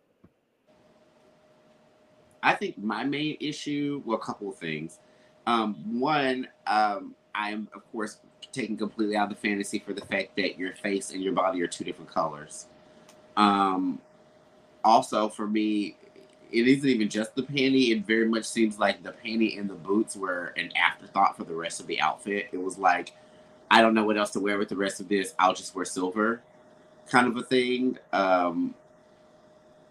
I think my main issue, well, a couple of things. Um, one, um, I am of course taking completely out of the fantasy for the fact that your face and your body are two different colors. Um, also, for me, it isn't even just the panty. It very much seems like the panty and the boots were an afterthought for the rest of the outfit. It was like, I don't know what else to wear with the rest of this. I'll just wear silver, kind of a thing. Um,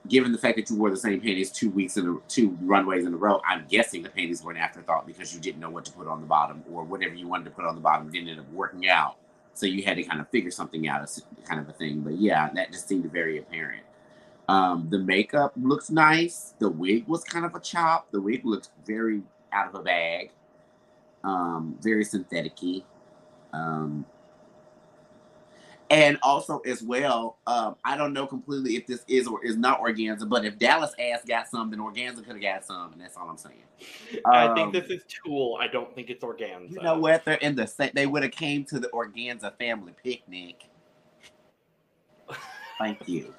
given the fact that you wore the same panties two weeks in a two runways in a row, I'm guessing the panties were an afterthought because you didn't know what to put on the bottom or whatever you wanted to put on the bottom didn't end up working out. So you had to kind of figure something out, kind of a thing. But yeah, that just seemed very apparent. Um, the makeup looks nice. The wig was kind of a chop. The wig looks very out of a bag. Um, very synthetic-y. Um, and also as well, um, I don't know completely if this is or is not organza, but if Dallas ass got some, then organza could have got some, and that's all I'm saying. I Um, think this is Tool. I don't think it's Organza. You know what? They're in the sa- they would have came to the organza family picnic. <laughs> Thank you.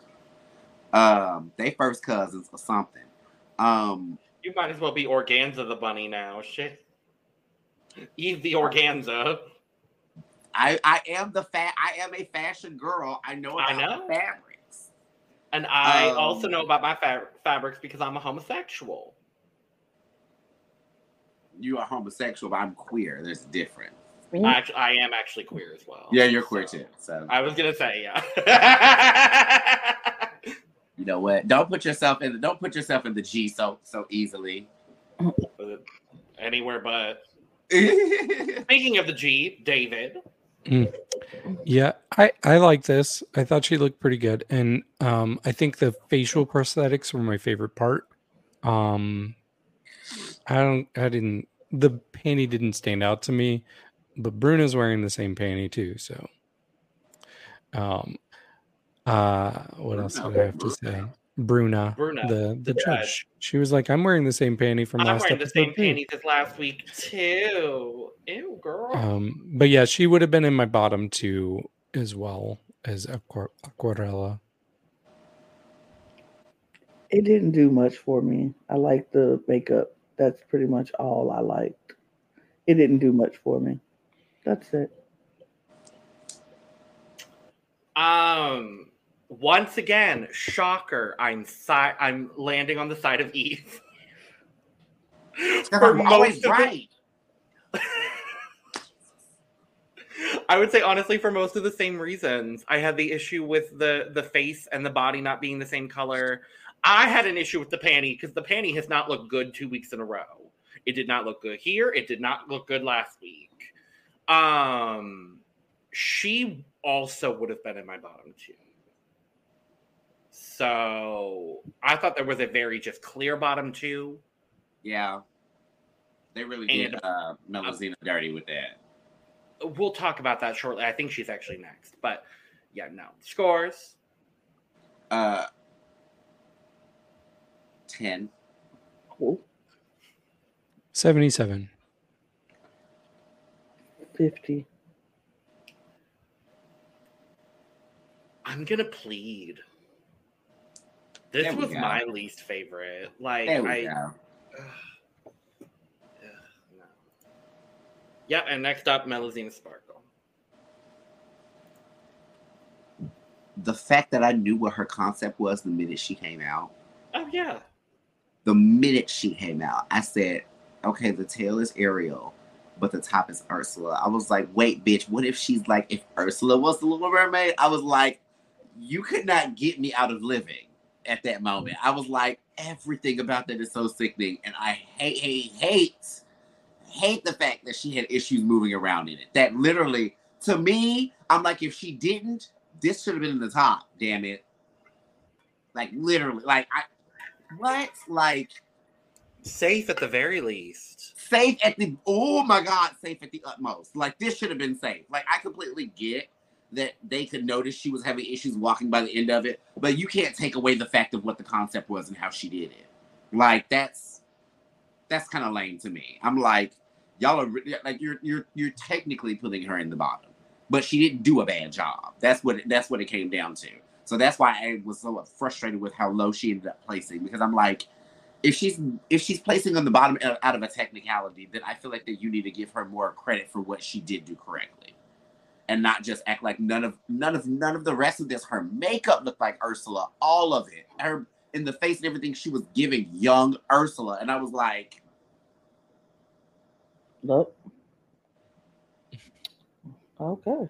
Um, they first cousins or something. Um, You might as well be Organza the bunny now. Shit. Eve the Organza. I I am the fat I am a fashion girl. I know I about know. fabrics. And I Um, also know about my fa- fabrics because I'm a homosexual. You are homosexual, but I'm queer. There's a difference. I actually, I am actually queer as well. Yeah, you're queer So, too. So I was gonna say yeah. <laughs> you know what? Don't put yourself in the don't put yourself in the G so so easily. Anywhere but. <laughs> Speaking of the G, David. Yeah, I I like this. I thought she looked pretty good, and um, I think the facial prosthetics were my favorite part. Um, I don't, I didn't. The panty didn't stand out to me, but Bruna's wearing the same panty too. So, um, uh, what else do I have to say? Bruna, Bruna, the the the judge. She was like, "I'm wearing the same panty from I'm last wearing the same too." panties as last week too. Ew, girl. Um, but yeah, she would have been in my bottom two as well as Aqua- Aquarela. It didn't do much for me. I like the makeup. That's pretty much all I liked. It didn't do much for me. That's it. Um, once again, shocker. I'm si- I'm landing on the side of Eve. For I'm most of the- right. <laughs> I would say honestly for most of the same reasons. I had the issue with the the face and the body not being the same color. I had an issue with the panty because the panty has not looked good two weeks in a row. It did not look good here. It did not look good last week. Um, she also would have been in my bottom two. So I thought there was a very just clear bottom two. Yeah. They really did And- uh, Melusine dirty with that. We'll talk about that shortly. I think she's actually next, but yeah, no scores. Uh, 10. Cool. 77. 50. I'm gonna plead. This was go. my least favorite. Like I, go. <sighs> No. Yep, and next up, Melusine Sparkle. The fact that I knew what her concept was the minute she came out, Oh yeah, the minute she came out, I said, okay, the tail is Ariel, but the top is Ursula. I was like, wait, bitch, what if she's like, if Ursula was the Little Mermaid? I was like, you could not get me out of living at that moment. I was like, everything about that is so sickening. And I hate, hate, hate, hate the fact that she had issues moving around in it. That literally, to me, I'm like, if she didn't, this should have been in the top, damn it. Like, literally, like, I, what? Like, safe at the very least. safe at the oh my god, safe at the utmost. Like this should have been safe. Like I completely get that they could notice she was having issues walking by the end of it, but you can't take away the fact of what the concept was and how she did it. Like that's that's kind of lame to me. I'm like, y'all are like you're you're you're technically putting her in the bottom, but she didn't do a bad job. That's what it, that's what it came down to. So that's why I was so frustrated with how low she ended up placing because I'm like, if she's if she's placing on the bottom out out of a technicality, then I feel like that you need to give her more credit for what she did do correctly, and not just act like none of none of none of the rest of this. Her makeup looked like Ursula, all of it. Her in the face and everything she was giving young Ursula, and I was like, Nope. Okay.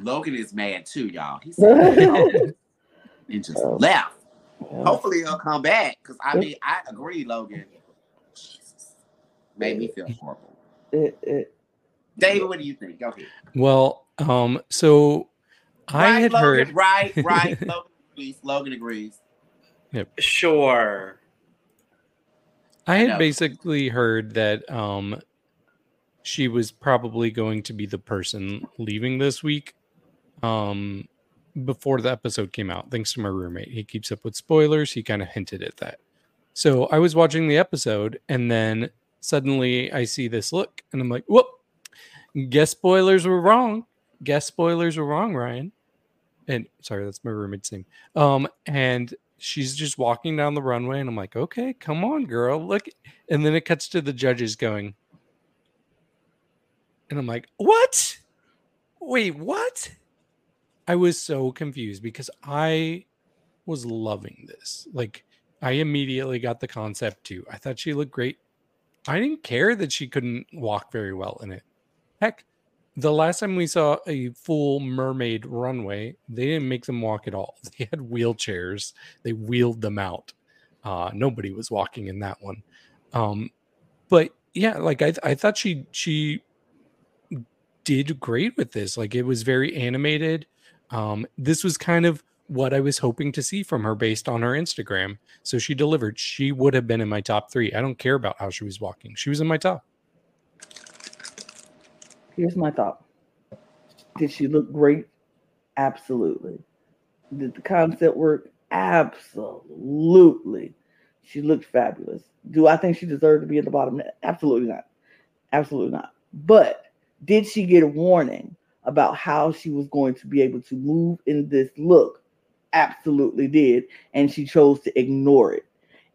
Logan is mad too, y'all. He's <laughs> and just Oh. left. Yeah. Hopefully he'll come back because I mean I agree, Logan. Jesus, made me feel horrible. It, it, David, what do you think? Go ahead. Well, um, so I Right, had Logan, heard. Right, <laughs> right. Logan agrees. Logan agrees. Sure. I had know. basically heard that um she was probably going to be the person leaving this week um before the episode came out thanks to my roommate he keeps up with spoilers he kind of hinted at that so i was watching the episode and then suddenly i see this look and i'm like whoop guess spoilers were wrong. Guess spoilers were wrong ryan. And sorry that's my roommate's name um and she's just walking down the runway and i'm like okay come on girl look and then it cuts to the judges going and i'm like what? Wait what? I was so confused because i was loving this. Like i immediately got the concept too. I thought she looked great. I didn't care that she couldn't walk very well in it heck the last time we saw a full mermaid runway they didn't make them walk at all. <laughs> They had wheelchairs. They wheeled them out. Uh nobody was walking in that one. Um but yeah like i i thought she she did great with this. Like it was very animated. Um this was kind of what i was hoping to see from her based on her instagram. So she delivered. She would have been in my top 3 i don't care about how she was walking. She was in my top here's my thought. Did she look great? Absolutely. Did the concept work? Absolutely. She looked fabulous. Do I think she deserved to be at the bottom? Absolutely not. Absolutely not. But did she get a warning about how she was going to be able to move in this look? Absolutely did. And she chose to ignore it.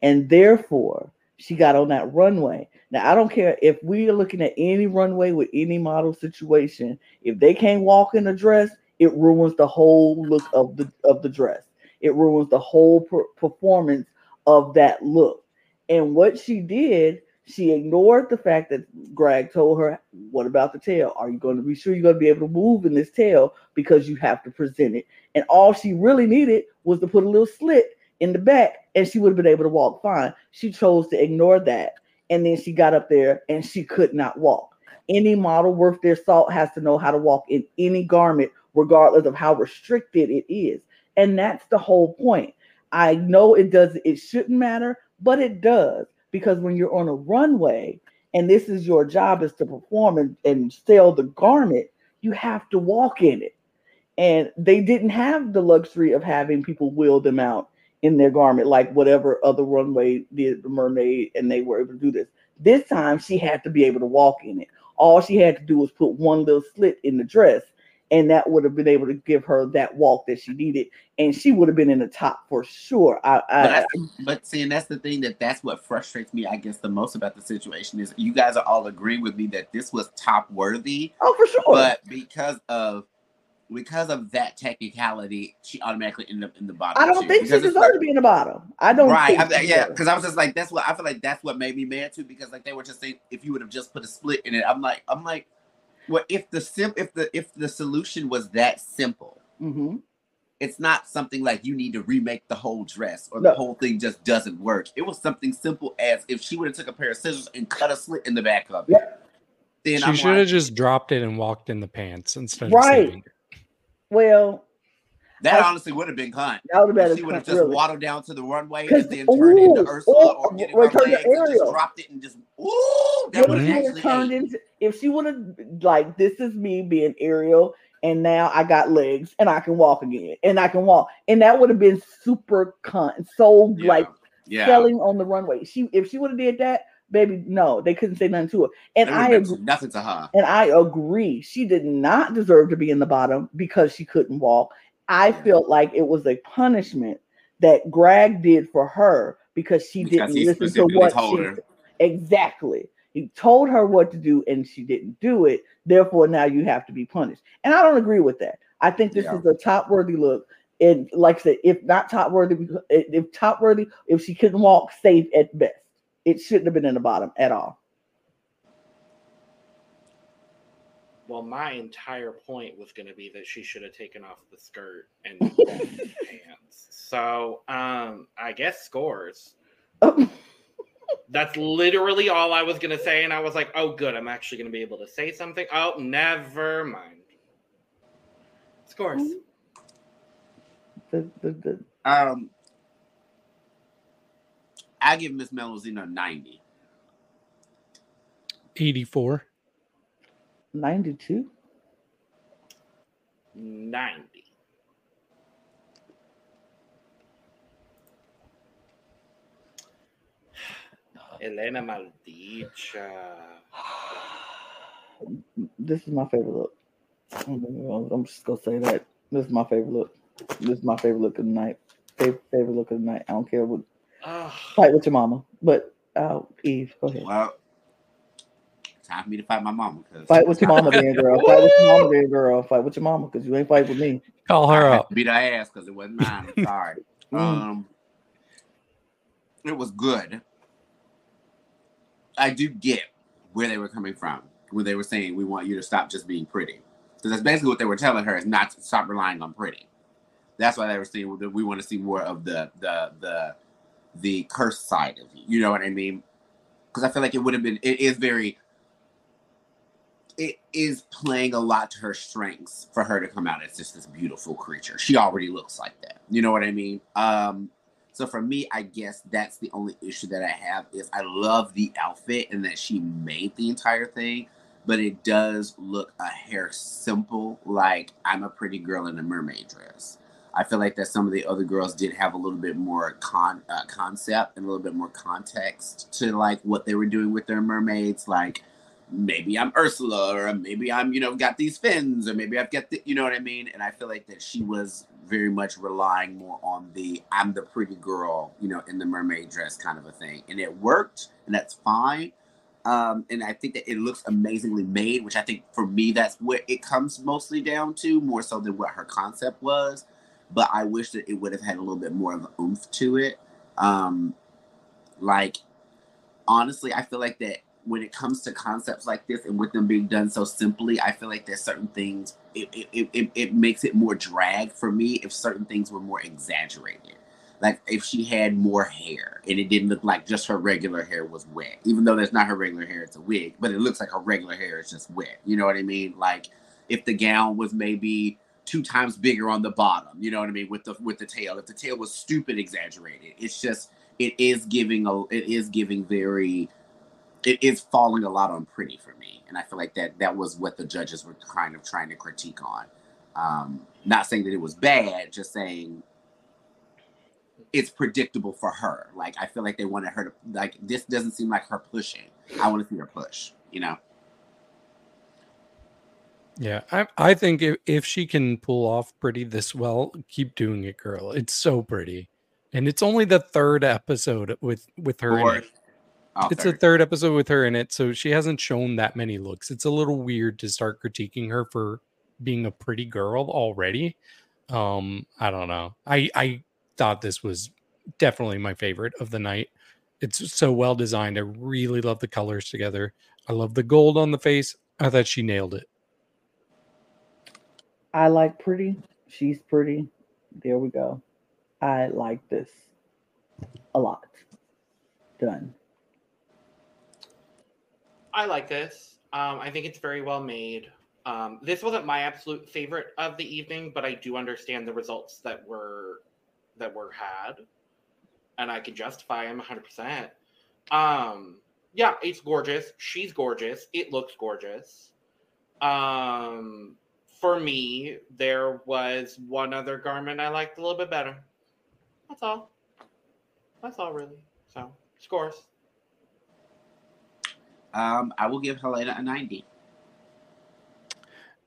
And therefore, she got on that runway. Now, I don't care if we are looking at any runway with any model situation, if they can't walk in a dress, it ruins the whole look of the of the dress. It ruins the whole per- performance of that look. And what she did, she ignored the fact that Grag told her, "What about the tail? Are you going to be sure you're going to be able to move in this tail because you have to present it?" And all she really needed was to put a little slit in the back, and she would have been able to walk fine. She chose to ignore that, and then she got up there and she could not walk. Any model worth their salt has to know how to walk in any garment, regardless of how restricted it is. And that's the whole point. I know it does, it shouldn't matter, but it does because when you're on a runway and this is your job is to perform and, and sell the garment, you have to walk in it. And they didn't have the luxury of having people wheel them out in their garment, like whatever other runway did the mermaid, and they were able to do this. This time she had to be able to walk in it. All she had to do was put one little slit in the dress, and that would have been able to give her that walk that she needed, and she would have been in the top for sure. I, But, I, that's, but see, and that's the thing that that's what frustrates me, I guess, the most about the situation is you guys are all agreeing with me that this was top worthy, oh for sure. but because of because of that technicality, she automatically ended up in the bottom. I don't two, think she because it's deserved to be in the bottom. I don't. right. think I, yeah, because I was just like, that's what I feel like. That's what made me mad too. Because like they were just saying, if you would have just put a split in it, I'm like, I'm like, well, if the sim, if the if the solution was that simple, Mhm. it's not something like you need to remake the whole dress or No. the whole thing just doesn't work. It was something simple as if she would have took a pair of scissors and cut a slit in the back of it. Yeah. Then She should have like, just dropped it and walked in the pants instead of Right. Well, that I- honestly would have been cunt. that would have been she would have just really. waddled down to the runway and then turned into Ursula or- or getting or her turned to legs and just dropped it and just ooh, that would if have she would have turned ate. into if she would have like this is me being Ariel and now I got legs and I can walk again and I can walk and that would have been super cunt so Yeah. like yeah. selling on the runway. She if she would have did that, baby, no, they couldn't say nothing to her. And I agree, nothing to her. and I agree, she did not deserve to be in the bottom because she couldn't walk. I Yeah. felt like it was a punishment that Grag did for her because she Because didn't listen to what told she her. exactly. He told her what to do and she didn't do it. Therefore, now you have to be punished. And I don't agree with that. I think this Yeah. is a top worthy look. And like I said, if not top worthy, if top worthy, if she couldn't walk, safe at best. It shouldn't have been in the bottom at all. Well, my entire point was going to be that she should have taken off the skirt and <laughs> pants. So, um, I guess scores. That's literally all I was going to say. And I was like, oh, good. I'm actually going to be able to say something. Oh, never mind. Scores. The- the- the- Um, I give Miss Melozino 90. 84. 92. 90. <sighs> Hellena Maldita. This is my favorite look. I'm I'm just gonna say that. This is my favorite look. This is my favorite look of the night. Favorite, favorite look of the night. I don't care what Ugh. fight with your mama. But uh Eve, go ahead. Well, time for me to fight my mama. Cause Fight with your mama, then, girl. Fight with your mama, then, girl. <laughs> Fight with your mama, because you ain't fight with me. Call her had up. to beat her ass because it wasn't mine. I'm <laughs> sorry. Mm. um, it was good. I do get where they were coming from when they were saying we want you to stop just being pretty, because that's basically what they were telling her is not to stop relying on pretty. That's why they were saying we want to see more of the the the the curse side of you. You know what I mean? Because I feel like it would have been. It is very. It is playing a lot to her strengths for her to come out as just this beautiful creature. She already looks like that. You know what I mean? Um, so for me, I guess that's the only issue that I have is I love the outfit and that she made the entire thing, but it does look a hair simple, like I'm a pretty girl in a mermaid dress. I feel like that some of the other girls did have a little bit more con uh, concept and a little bit more context to like what they were doing with their mermaids. Like maybe I'm Ursula, or maybe I'm you know got these fins, or maybe I've got the you know what I mean. And I feel like that she was very much relying more on the I'm the pretty girl, you know, in the mermaid dress kind of a thing, and it worked, and that's fine. Um, and I think that it looks amazingly made, which I think for me that's what it comes mostly down to, more so than what her concept was. But I wish that it would have had a little bit more of oomph to it. Um, like honestly, I feel like that when it comes to concepts like this and with them being done so simply, I feel like there's certain things it it, it, it makes it more drag for me if certain things were more exaggerated. Like if she had more hair and it didn't look like just her regular hair was wet, even though that's not her regular hair, it's a wig, but it looks like her regular hair is just wet. You know what I mean? Like if the gown was maybe two times bigger on the bottom, you know what I mean, with the with the tail. If the tail was stupid exaggerated, it's just it is giving a it is giving very it is falling a lot on pretty for me. And i feel like that that was what the judges were kind of trying to critique on. Um not saying that it was bad just saying it's predictable for her. Like i feel like they wanted her to like this doesn't seem like her pushing. I want to see her push you know Yeah, I I think if, if she can pull off pretty this well, keep doing it, girl. It's so pretty. And it's only the third episode with with her in it. Oh, It's third. the third episode with her in it, so she hasn't shown that many looks. It's a little weird to start critiquing her for being a pretty girl already. Um, I don't know. I I thought this was definitely my favorite of the night. It's so well designed. I really love the colors together. I love the gold on the face. I thought she nailed it. I like pretty. She's pretty. There we go. I like this a lot. Done. I like this. Um, I think it's very well made. Um, this wasn't my absolute favorite of the evening, but I do understand the results that were that were had, and I can justify them 100. percent Um, yeah, it's gorgeous. She's gorgeous. It looks gorgeous. Um, for me, there was one other garment I liked a little bit better. That's all. That's all, really. So scores. um i will give Hellena a 90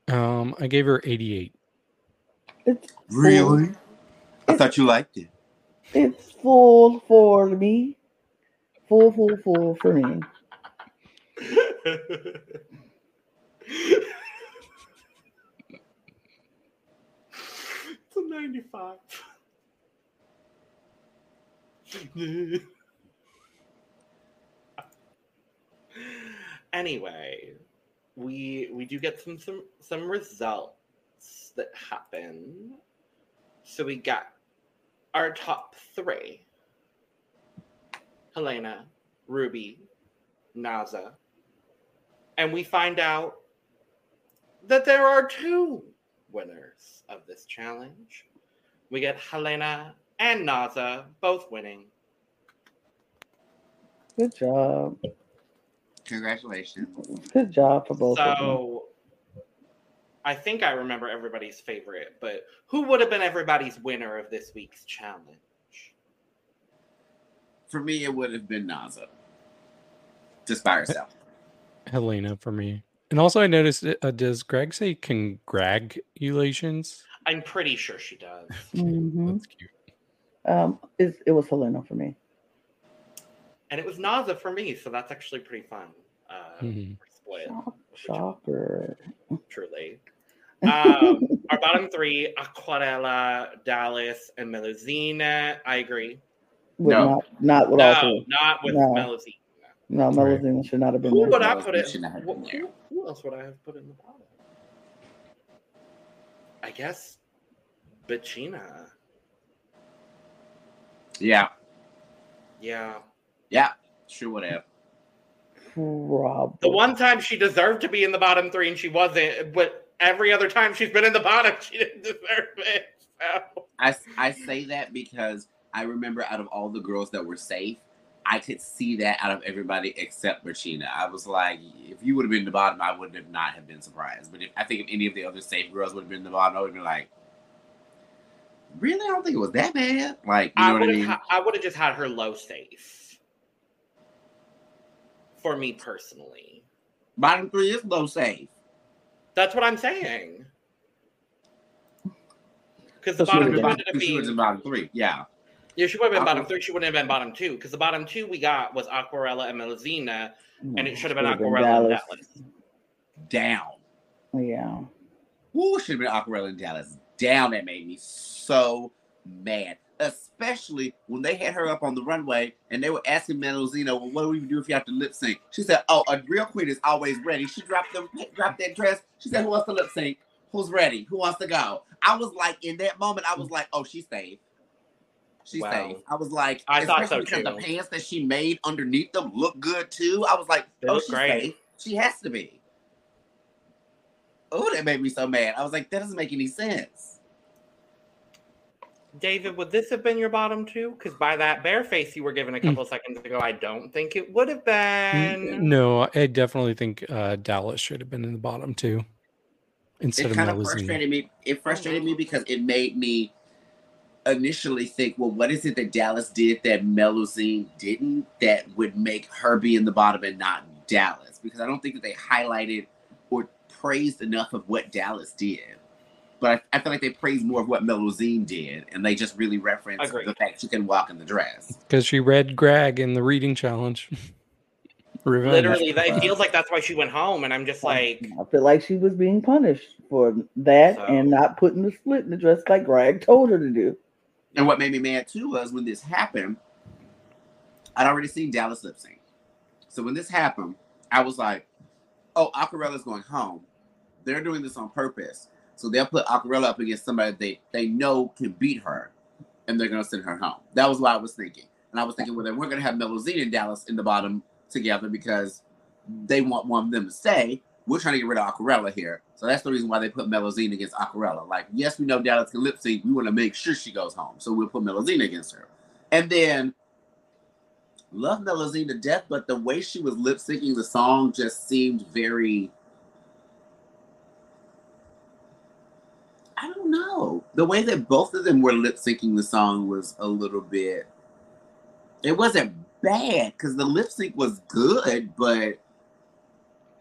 Um, I gave her 88. It's really i thought you liked it It's full for me. Full, full, full for me. <laughs> it's a 95. <laughs> anyway, we we do get some some some results that happen. So we got our top three. Hellena, Rubi, Naza. And we find out that there are two winners of this challenge. We get Hellena and Naza both winning. Good job. congratulations Good job for both of them. So I think I remember everybody's favorite, but who would have been everybody's winner of this week's challenge? for me it would have been naza just by herself <laughs> Hellena for me. And also, I noticed, uh, does Grag say congratulations? I'm pretty sure she does. Mhm. That's cute. Um, it, it was Hellena for me. And it was Naza for me, so that's actually pretty fun. Uh, Mhm. Split, Shocker. truly. Um, <laughs> our bottom three Aquarela, Dallas, and Melusine. I agree. With No. not, not with all No, three. not with No. Melusine. No, Right. Melusine should not have been Who there. would I put it? Who, who- who else would I have put in the bottom? I guess Betina. yeah Yeah. yeah sure would have Probably. The one time she deserved to be in the bottom three and she wasn't, but every other time she's been in the bottom, <laughs> she didn't deserve it. So. I, I say that because I remember out of all the girls that were safe, I could see that out of everybody except Betina. I was like, if you would have been the bottom, I would have not have been surprised. But if I think if any of the other safe girls would have been the bottom, I would have been like, really? I don't think it was that bad. Like, you know I what would I have mean? ha- I would have just had her low safe. For me personally. bottom three is low safe. That's what I'm saying. Because the So she bottom would've ended up Because she was being bottom three. Yeah. Yeah, she would have been uh, bottom three. She wouldn't have been bottom two because the bottom two we got was Aquarela and Melusine, and it mm, should have been Aquarela and Dallas. Down. Yeah. Who should have been Aquarela in Dallas? Down. That made me so mad. Especially when they had her up on the runway and they were asking Melusine, well, what do we do if you have to lip sync? She said, Oh, a real queen is always ready. She dropped them dropped that dress. She said, Who wants to lip sync? Who's ready? Who wants to go? I was like, in that moment, I was like, Oh, she's safe. She's Wow. safe. I was like, I thought especially so, because the pants that she made underneath them look good too. I was like, They Oh, she's great. safe. She has to be. Oh, that made me so mad. I was like, that doesn't make any sense. David, would this have been your bottom two? Because by that bare face you were given a couple seconds ago, I don't think it would have been. No, I definitely think uh, Dallas should have been in the bottom two instead it of kind of Melusine. frustrated me. It frustrated me because it made me initially think, well, what is it that Dallas did that Melusine didn't that would make her be in the bottom and not Dallas? Because I don't think that they highlighted or praised enough of what Dallas did. But I, I feel like they praised more of what Melusine did, and they just really referenced Agreed. the fact she can walk in the dress. Because she read Grag in the reading challenge. <laughs> Revenge. Literally, that, it feels like that's why she went home, and I'm just like, I feel like she was being punished for that So- and not putting the split in the dress like Grag told her to do. And what made me mad too was when this happened, I'd already seen Dallas lip sync. So when this happened, I was like, oh, Aquarela's going home. They're doing this on purpose. So they'll put Aquarela up against somebody they, they know can beat her, and they're going to send her home. That was what I was thinking. And I was thinking, well, then we're going to have Melusine and Dallas in the bottom together because they want one of them to stay. We're trying to get rid of Aquarela here. So that's the reason why they put Melusine against Aquarela. Like, yes, we know Dallas can lip sync. We want to make sure she goes home. So we'll put Melusine against her. And then love Melusine to death, but the way she was lip syncing the song just seemed very. I don't know. The way that both of them were lip syncing the song was a little bit. It wasn't bad because the lip sync was good, but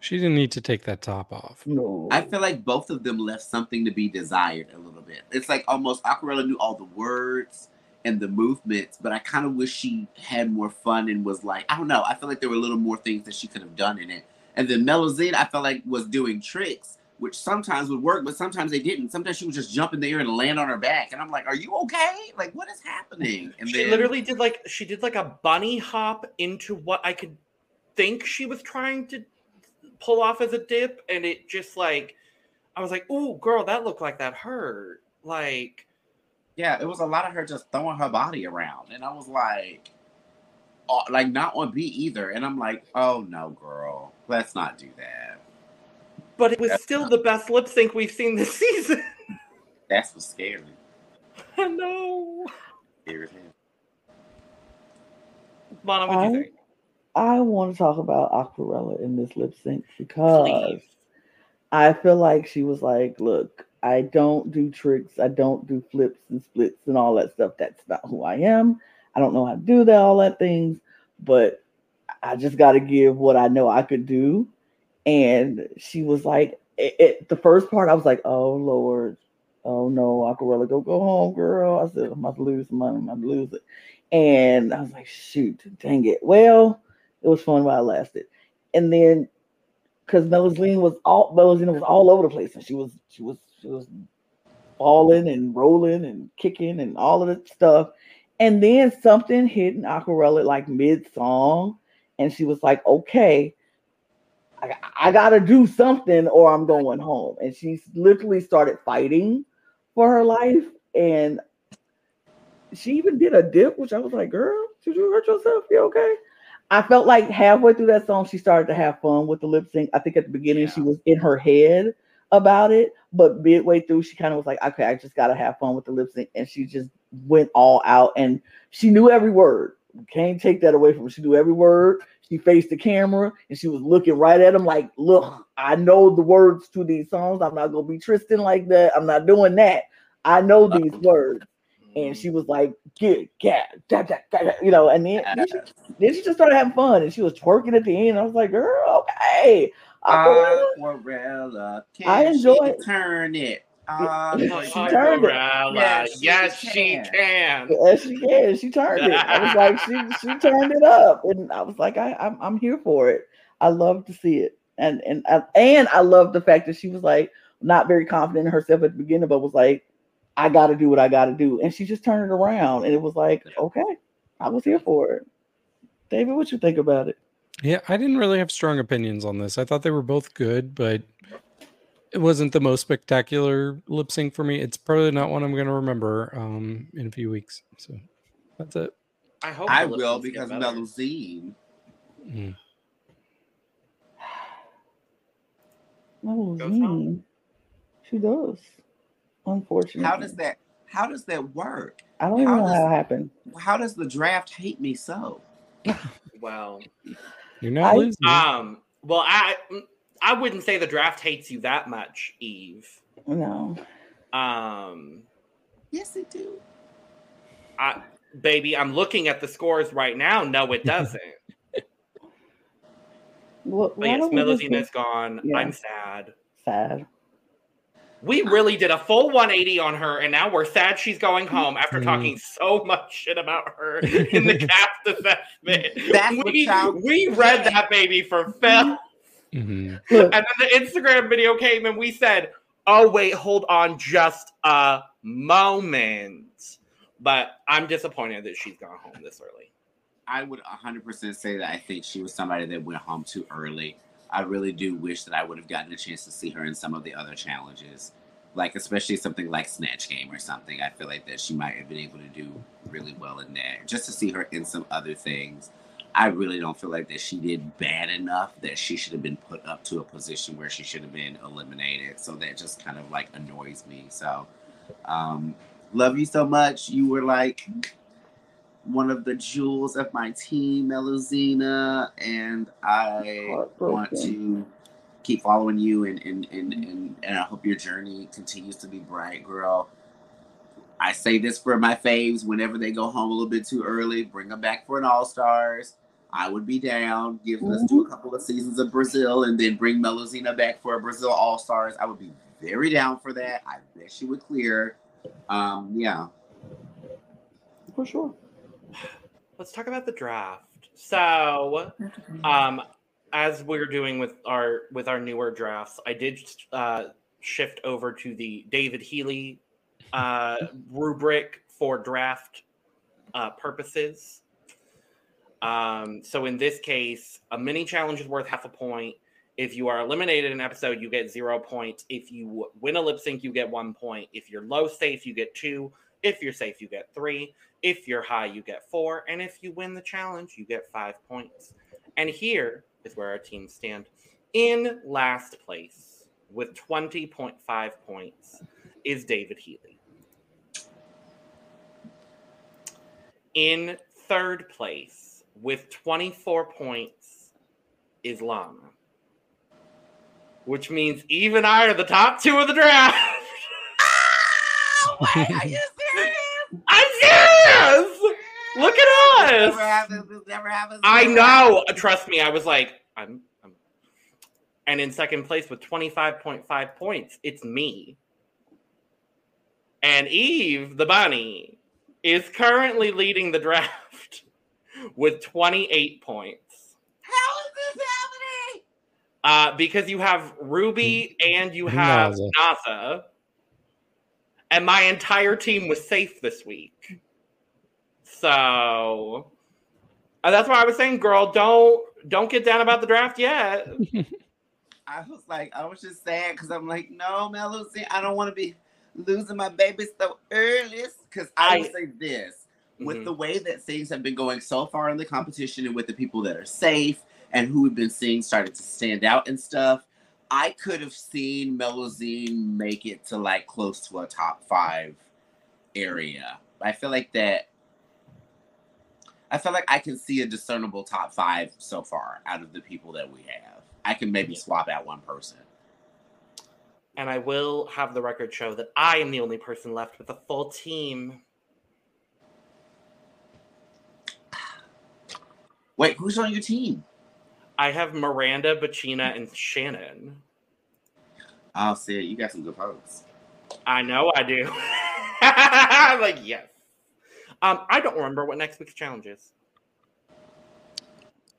She didn't need to take that top off. No. I feel like both of them left something to be desired a little bit. It's like almost Aquarela knew all the words and the movements, but I kind of wish she had more fun and was like, I don't know. I feel like there were a little more things that she could have done in it. And then Melusine, I felt like was doing tricks, which sometimes would work, but sometimes they didn't. Sometimes she would just jump in the air and land on her back, and I'm like, Are you okay? Like, what is happening? And she then literally did like she did like a bunny hop into what I could think she was trying to pull off as a dip, and it just like I was like, "Ooh, girl, that looked like that hurt." Like, yeah, it was a lot of her just throwing her body around, and I was like, oh, like not on beat either. And I'm like, oh no, girl, let's not do that. but it was still the best lip sync we've seen this <laughs> season. That's what's scary. <laughs> I know. Scary as hell. What do you think? I want to talk about Aquarela in this lip sync because Please. I feel like she was like, look, I don't do tricks, I don't do flips and splits and all that stuff. That's not who I am. I don't know how to do that, all that things, but I just got to give what I know I could do. And she was like, it, it- the first part, I was like, oh Lord, oh no, Aquarela, go go home, girl. I said, I'm about to lose money, I'm about to lose it. And I was like, shoot, dang it. Well, it was fun while it lasted. And then because Melusine was all Melusine was all over the place and she was she was she was falling and rolling and kicking and all of that stuff. And then something hit Aquarela like mid song, and she was like, "Okay, I, I gotta do something or I'm going home." And she literally started fighting for her life, and she even did a dip, which I was like, "Girl, did you hurt yourself? You okay?" I felt like halfway through that song, she started to have fun with the lip sync. I think at the beginning she was in her head about it, but midway through, she kind of was like, okay, I just got to have fun with the lip sync. And she just went all out and she knew every word. Can't take that away from her. She knew every word. She faced the camera and she was looking right at him like, look, I know the words to these songs. I'm not going to be Tristan like that. I'm not doing that. I know these words and she was like, "Get, get, that, that, that," you know." And then, then, she, then she just started having fun, and she was twerking at the end. I was like, "Girl, okay." Aquarela, Aquarela, can I enjoy she it. turn it? <laughs> Uh, She like, turned it. Cinderella. Yes, she she can. can. Yes, she can. She turned it. I was like, she <laughs> she turned it up, and I was like, I, I'm I'm here for it. I love to see it, and and I, and I love the fact that she was like not very confident in herself at the beginning, but was like, I got to do what I got to do, and she just turned it around, and it was like, okay, I was here for it. David, what you think about it? Yeah, I didn't really have strong opinions on this. I thought they were both good, but it wasn't the most spectacular lip sync for me. It's probably not one I'm going to remember um, in a few weeks. So that's it. I hope I will syncs get because better. Melusine. Mm. Zine. She does. Unfortunately, How does that? How does that work? I don't even know does- how it happened. How does the draft hate me so? <laughs> Well, You're not I- losing. um, well, I I wouldn't say the draft hates you that much, Eve. No, Um, Yes, it do. I, baby, I'm looking at the scores right now. No, it <laughs> doesn't. what? But yes, don't we just Melusine be is gone. Yeah. I'm sad. sad? We really did a full 180 on her, and now we're sad she's going home after Mm. talking so much shit about her in the <laughs> cast assessment. That's we, we read that baby for Phil. Mhm. And then the Instagram video came and we said, oh, wait, hold on just a moment. But I'm disappointed that she's gone home this early. I would 100% say that I think she was somebody that went home too early. I really do wish that I would have gotten a chance to see her in some of the other challenges, like especially something like Snatch Game or something. I feel like that she might have been able to do really well in that. Just to see her in some other things, I really don't feel like that she did bad enough that she should have been put up to a position where she should have been eliminated. So that just kind of like annoys me. So, um, love you so much. You were like one of the jewels of my team, Melusine, and I want to keep following you and and, and, and and I hope your journey continues to be bright, girl. I say this for my faves whenever they go home a little bit too early, bring them back for an All Stars. I would be down. Give let's do a couple of seasons of Brazil and then bring Melusine back for a Brazil All Stars. I would be very down for that. I bet she would clear. Um, yeah. for sure. Let's talk about the draft. So, um, as we're doing with our with our newer drafts, I did uh, shift over to the David Healy uh, rubric for draft uh, purposes. Um, so in this case, a mini challenge is worth half a point. If you are eliminated in an episode, you get zero points. If you win a lip sync, you get one point. If you're low safe, you get two. If you're safe, you get three. If you're high, you get four. And if you win the challenge, you get five points. And here is where our teams stand. In last place with 20.5 points is David Healy. In third place with 24 points is Lana. Which means Eve and I are the top two of the draft. <laughs> Oh, wait, are you serious? I'm serious! Look at This us! never happens. This never happens. I know. Trust me. I was like, I'm, I'm. And in second place with 25.5 points, it's me. And Eve, the bunny, is currently leading the draft <laughs> with 28 points. How is this happening? Uh, because you have Rubi and you have Naza. Naza. And my entire team was safe this week. So uh, that's why I was saying, girl, don't don't get down about the draft yet. <laughs> I was like, I was just sad because I'm like, no, Melucy, I don't want to be losing my baby so early. Because I, I- would say this with Mhm. the way that things have been going so far in the competition and with the people that are safe and who we've been seeing started to stand out and stuff, I could have seen Melusine make it to like close to a top five area. I feel like that. I feel like I can see a discernible top five so far out of the people that we have. I can maybe swap out one person. And I will have the record show that I am the only person left with a full team. Wait, who's on your team? I have Miranda, Betina, and Shannon. Oh, see, you got some good folks. I know I do. I'm <laughs> like, yes. Um, I don't remember what next week's challenge is.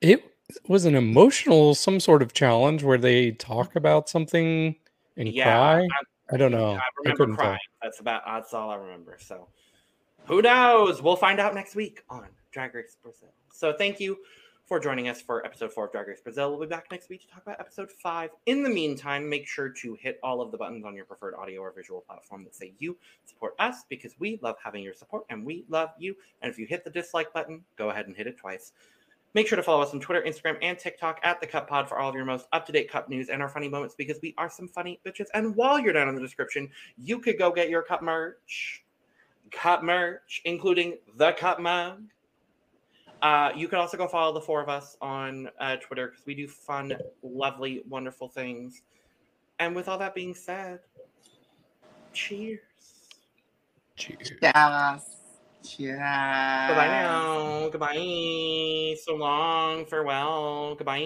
It was an emotional, some sort of challenge where they talk about something and Yeah, cry. I- I don't know. I I remember couldn't tell. crying. That's about that's all I remember. So who knows? We'll find out next week on Drag Race Brasil. So thank you for joining us for episode four of Drag Race Brasil. We'll be back next week to talk about episode five. In the meantime, make sure to hit all of the buttons on your preferred audio or visual platform that say you support us because we love having your support and we love you. And if you hit the dislike button, go ahead and hit it twice. Make sure to follow us on Twitter, Instagram, and TikTok at the Cup Pod for all of your most up to date cup news and our funny moments because we are some funny bitches. And while you're down in the description, you could go get your cup merch, cup merch, including the cup mug. Uh, you can also go follow the four of us on uh, Twitter because we do fun, lovely, wonderful things. And with all that being said, cheers. Cheers. Yes. Cheers. Goodbye now. Goodbye. So long. Farewell. Goodbye.